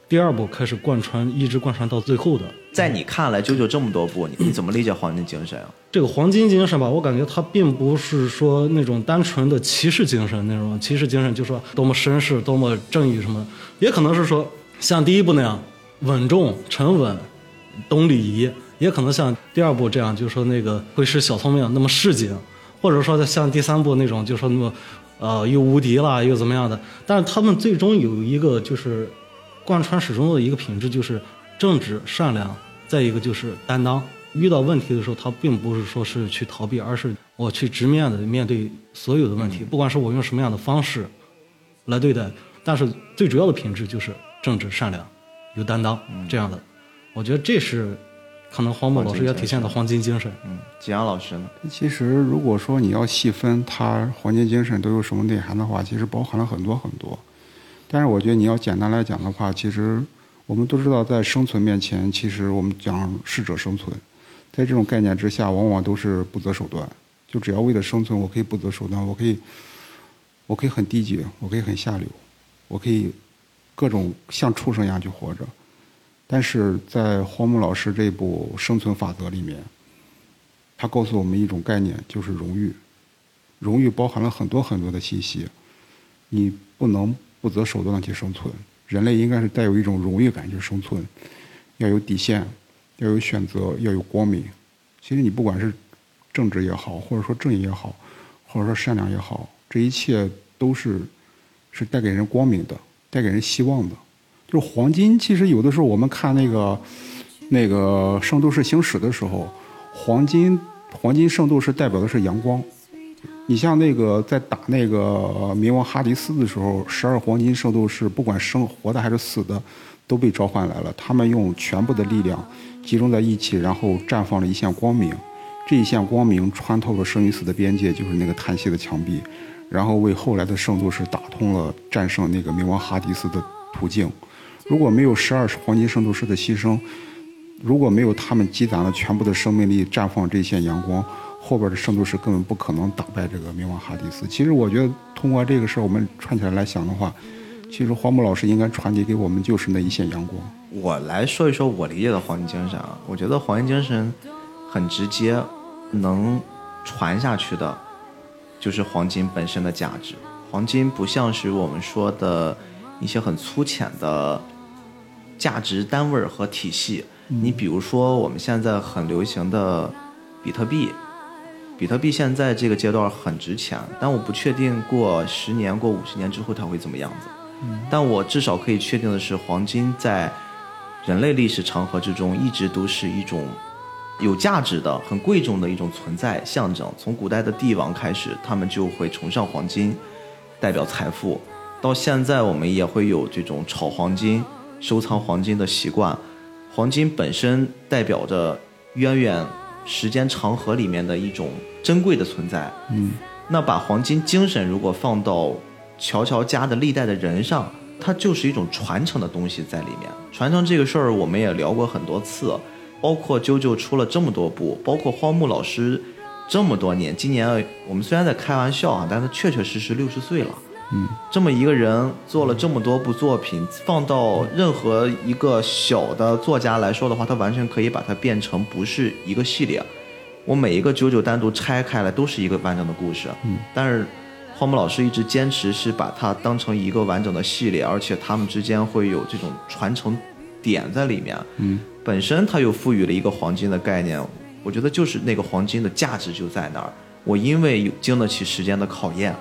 第二部开始贯穿，一直贯穿到最后的。在你看来，九九这么多部，你你怎么理解黄金精神啊？这个黄金精神吧，我感觉它并不是说那种单纯的骑士精神那种骑士精神，就说多么绅士、多么正义什么，也可能是说像第一部那样稳重、沉稳、懂礼仪，也可能像第二部这样，就是说那个会使小聪明那么市井，或者说像第三部那种，就说那么呃又无敌啦，又怎么样的。但是他们最终有一个就是贯穿始终的一个品质，就是正直、善良。再一个就是担当。遇到问题的时候，他并不是说是去逃避，而是我去直面的面对所有的问题，不管是我用什么样的方式来对待，但是最主要的品质就是正直、善良、有担当这样的。我觉得这是可能黄渤老师要体现的黄金精神。嗯，吉阳老师呢？其实如果说你要细分他黄金精神都有什么内涵的话，其实包含了很多很多。但是我觉得你要简单来讲的话，其实我们都知道，在生存面前，其实我们讲适者生存。在这种概念之下，往往都是不择手段。就只要为了生存，我可以不择手段，我可以，我可以很低级，我可以很下流，我可以各种像畜生一样去活着。但是在荒木老师这部《生存法则》里面，他告诉我们一种概念，就是荣誉。荣誉包含了很多很多的信息，你不能不择手段的去生存。人类应该是带有一种荣誉感去生存，要有底线。要有选择，要有光明。其实你不管是政治也好，或者说正义也好，或者说善良也好，这一切都是是带给人光明的，带给人希望的。就黄金，其实有的时候我们看那个那个圣斗士星矢的时候，黄金黄金圣斗士代表的是阳光。你像那个在打那个冥王哈迪斯的时候，十二黄金圣斗士不管生活的还是死的，都被召唤来了。他们用全部的力量。集中在一起，然后绽放了一线光明。这一线光明穿透了生与死的边界，就是那个叹息的墙壁，然后为后来的圣斗士打通了战胜那个冥王哈迪斯的途径。如果没有十二黄金圣斗士的牺牲，如果没有他们积攒了全部的生命力绽放这一线阳光，后边的圣斗士根本不可能打败这个冥王哈迪斯。其实我觉得，通过这个事儿，我们串起来来想的话。其实黄渤老师应该传递给我们就是那一线阳光。我来说一说我理解的黄金精神啊，我觉得黄金精神很直接，能传下去的，就是黄金本身的价值。黄金不像是我们说的一些很粗浅的价值单位和体系。你比如说我们现在很流行的比特币，比特币现在这个阶段很值钱，但我不确定过十年、过五十年之后它会怎么样子。但我至少可以确定的是，黄金在人类历史长河之中一直都是一种有价值的、很贵重的一种存在象征。从古代的帝王开始，他们就会崇尚黄金，代表财富。到现在，我们也会有这种炒黄金、收藏黄金的习惯。黄金本身代表着渊远时间长河里面的一种珍贵的存在。嗯，那把黄金精神如果放到乔乔家的历代的人上，它就是一种传承的东西在里面。传承这个事儿，我们也聊过很多次，包括啾啾出了这么多部，包括荒木老师这么多年。今年我们虽然在开玩笑啊，但他确确实实六十岁了。嗯，这么一个人做了这么多部作品，放到任何一个小的作家来说的话，他完全可以把它变成不是一个系列。我每一个九九单独拆开来都是一个完整的故事。嗯，但是。荒木老师一直坚持是把它当成一个完整的系列，而且他们之间会有这种传承点在里面。嗯，本身它又赋予了一个黄金的概念，我觉得就是那个黄金的价值就在那儿。我因为有经得起时间的考验，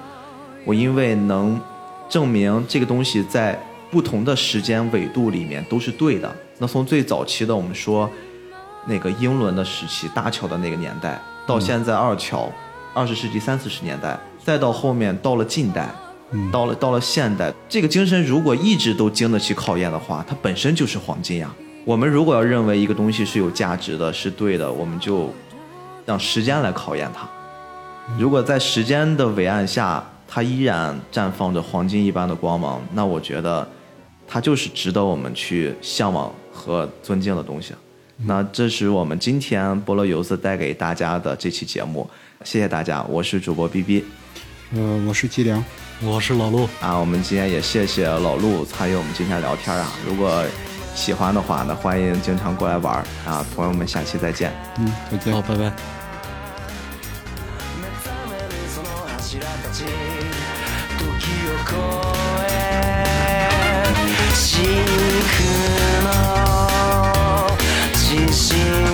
我因为能证明这个东西在不同的时间纬度里面都是对的。那从最早期的我们说那个英伦的时期，大桥的那个年代，到现在二桥，二十世纪三四十年代。再到后面，到了近代，到了到了现代，这个精神如果一直都经得起考验的话，它本身就是黄金呀。我们如果要认为一个东西是有价值的，是对的，我们就让时间来考验它。如果在时间的伟岸下，它依然绽放着黄金一般的光芒，那我觉得它就是值得我们去向往和尊敬的东西。那这是我们今天菠萝油子带给大家的这期节目，谢谢大家，我是主播 B B。呃，我是季良，我是老陆啊。我们今天也谢谢老陆参与我们今天聊天啊。如果喜欢的话呢，欢迎经常过来玩啊。朋友们，下期再见。嗯，再见。好，拜拜。ち時を超え真空の地震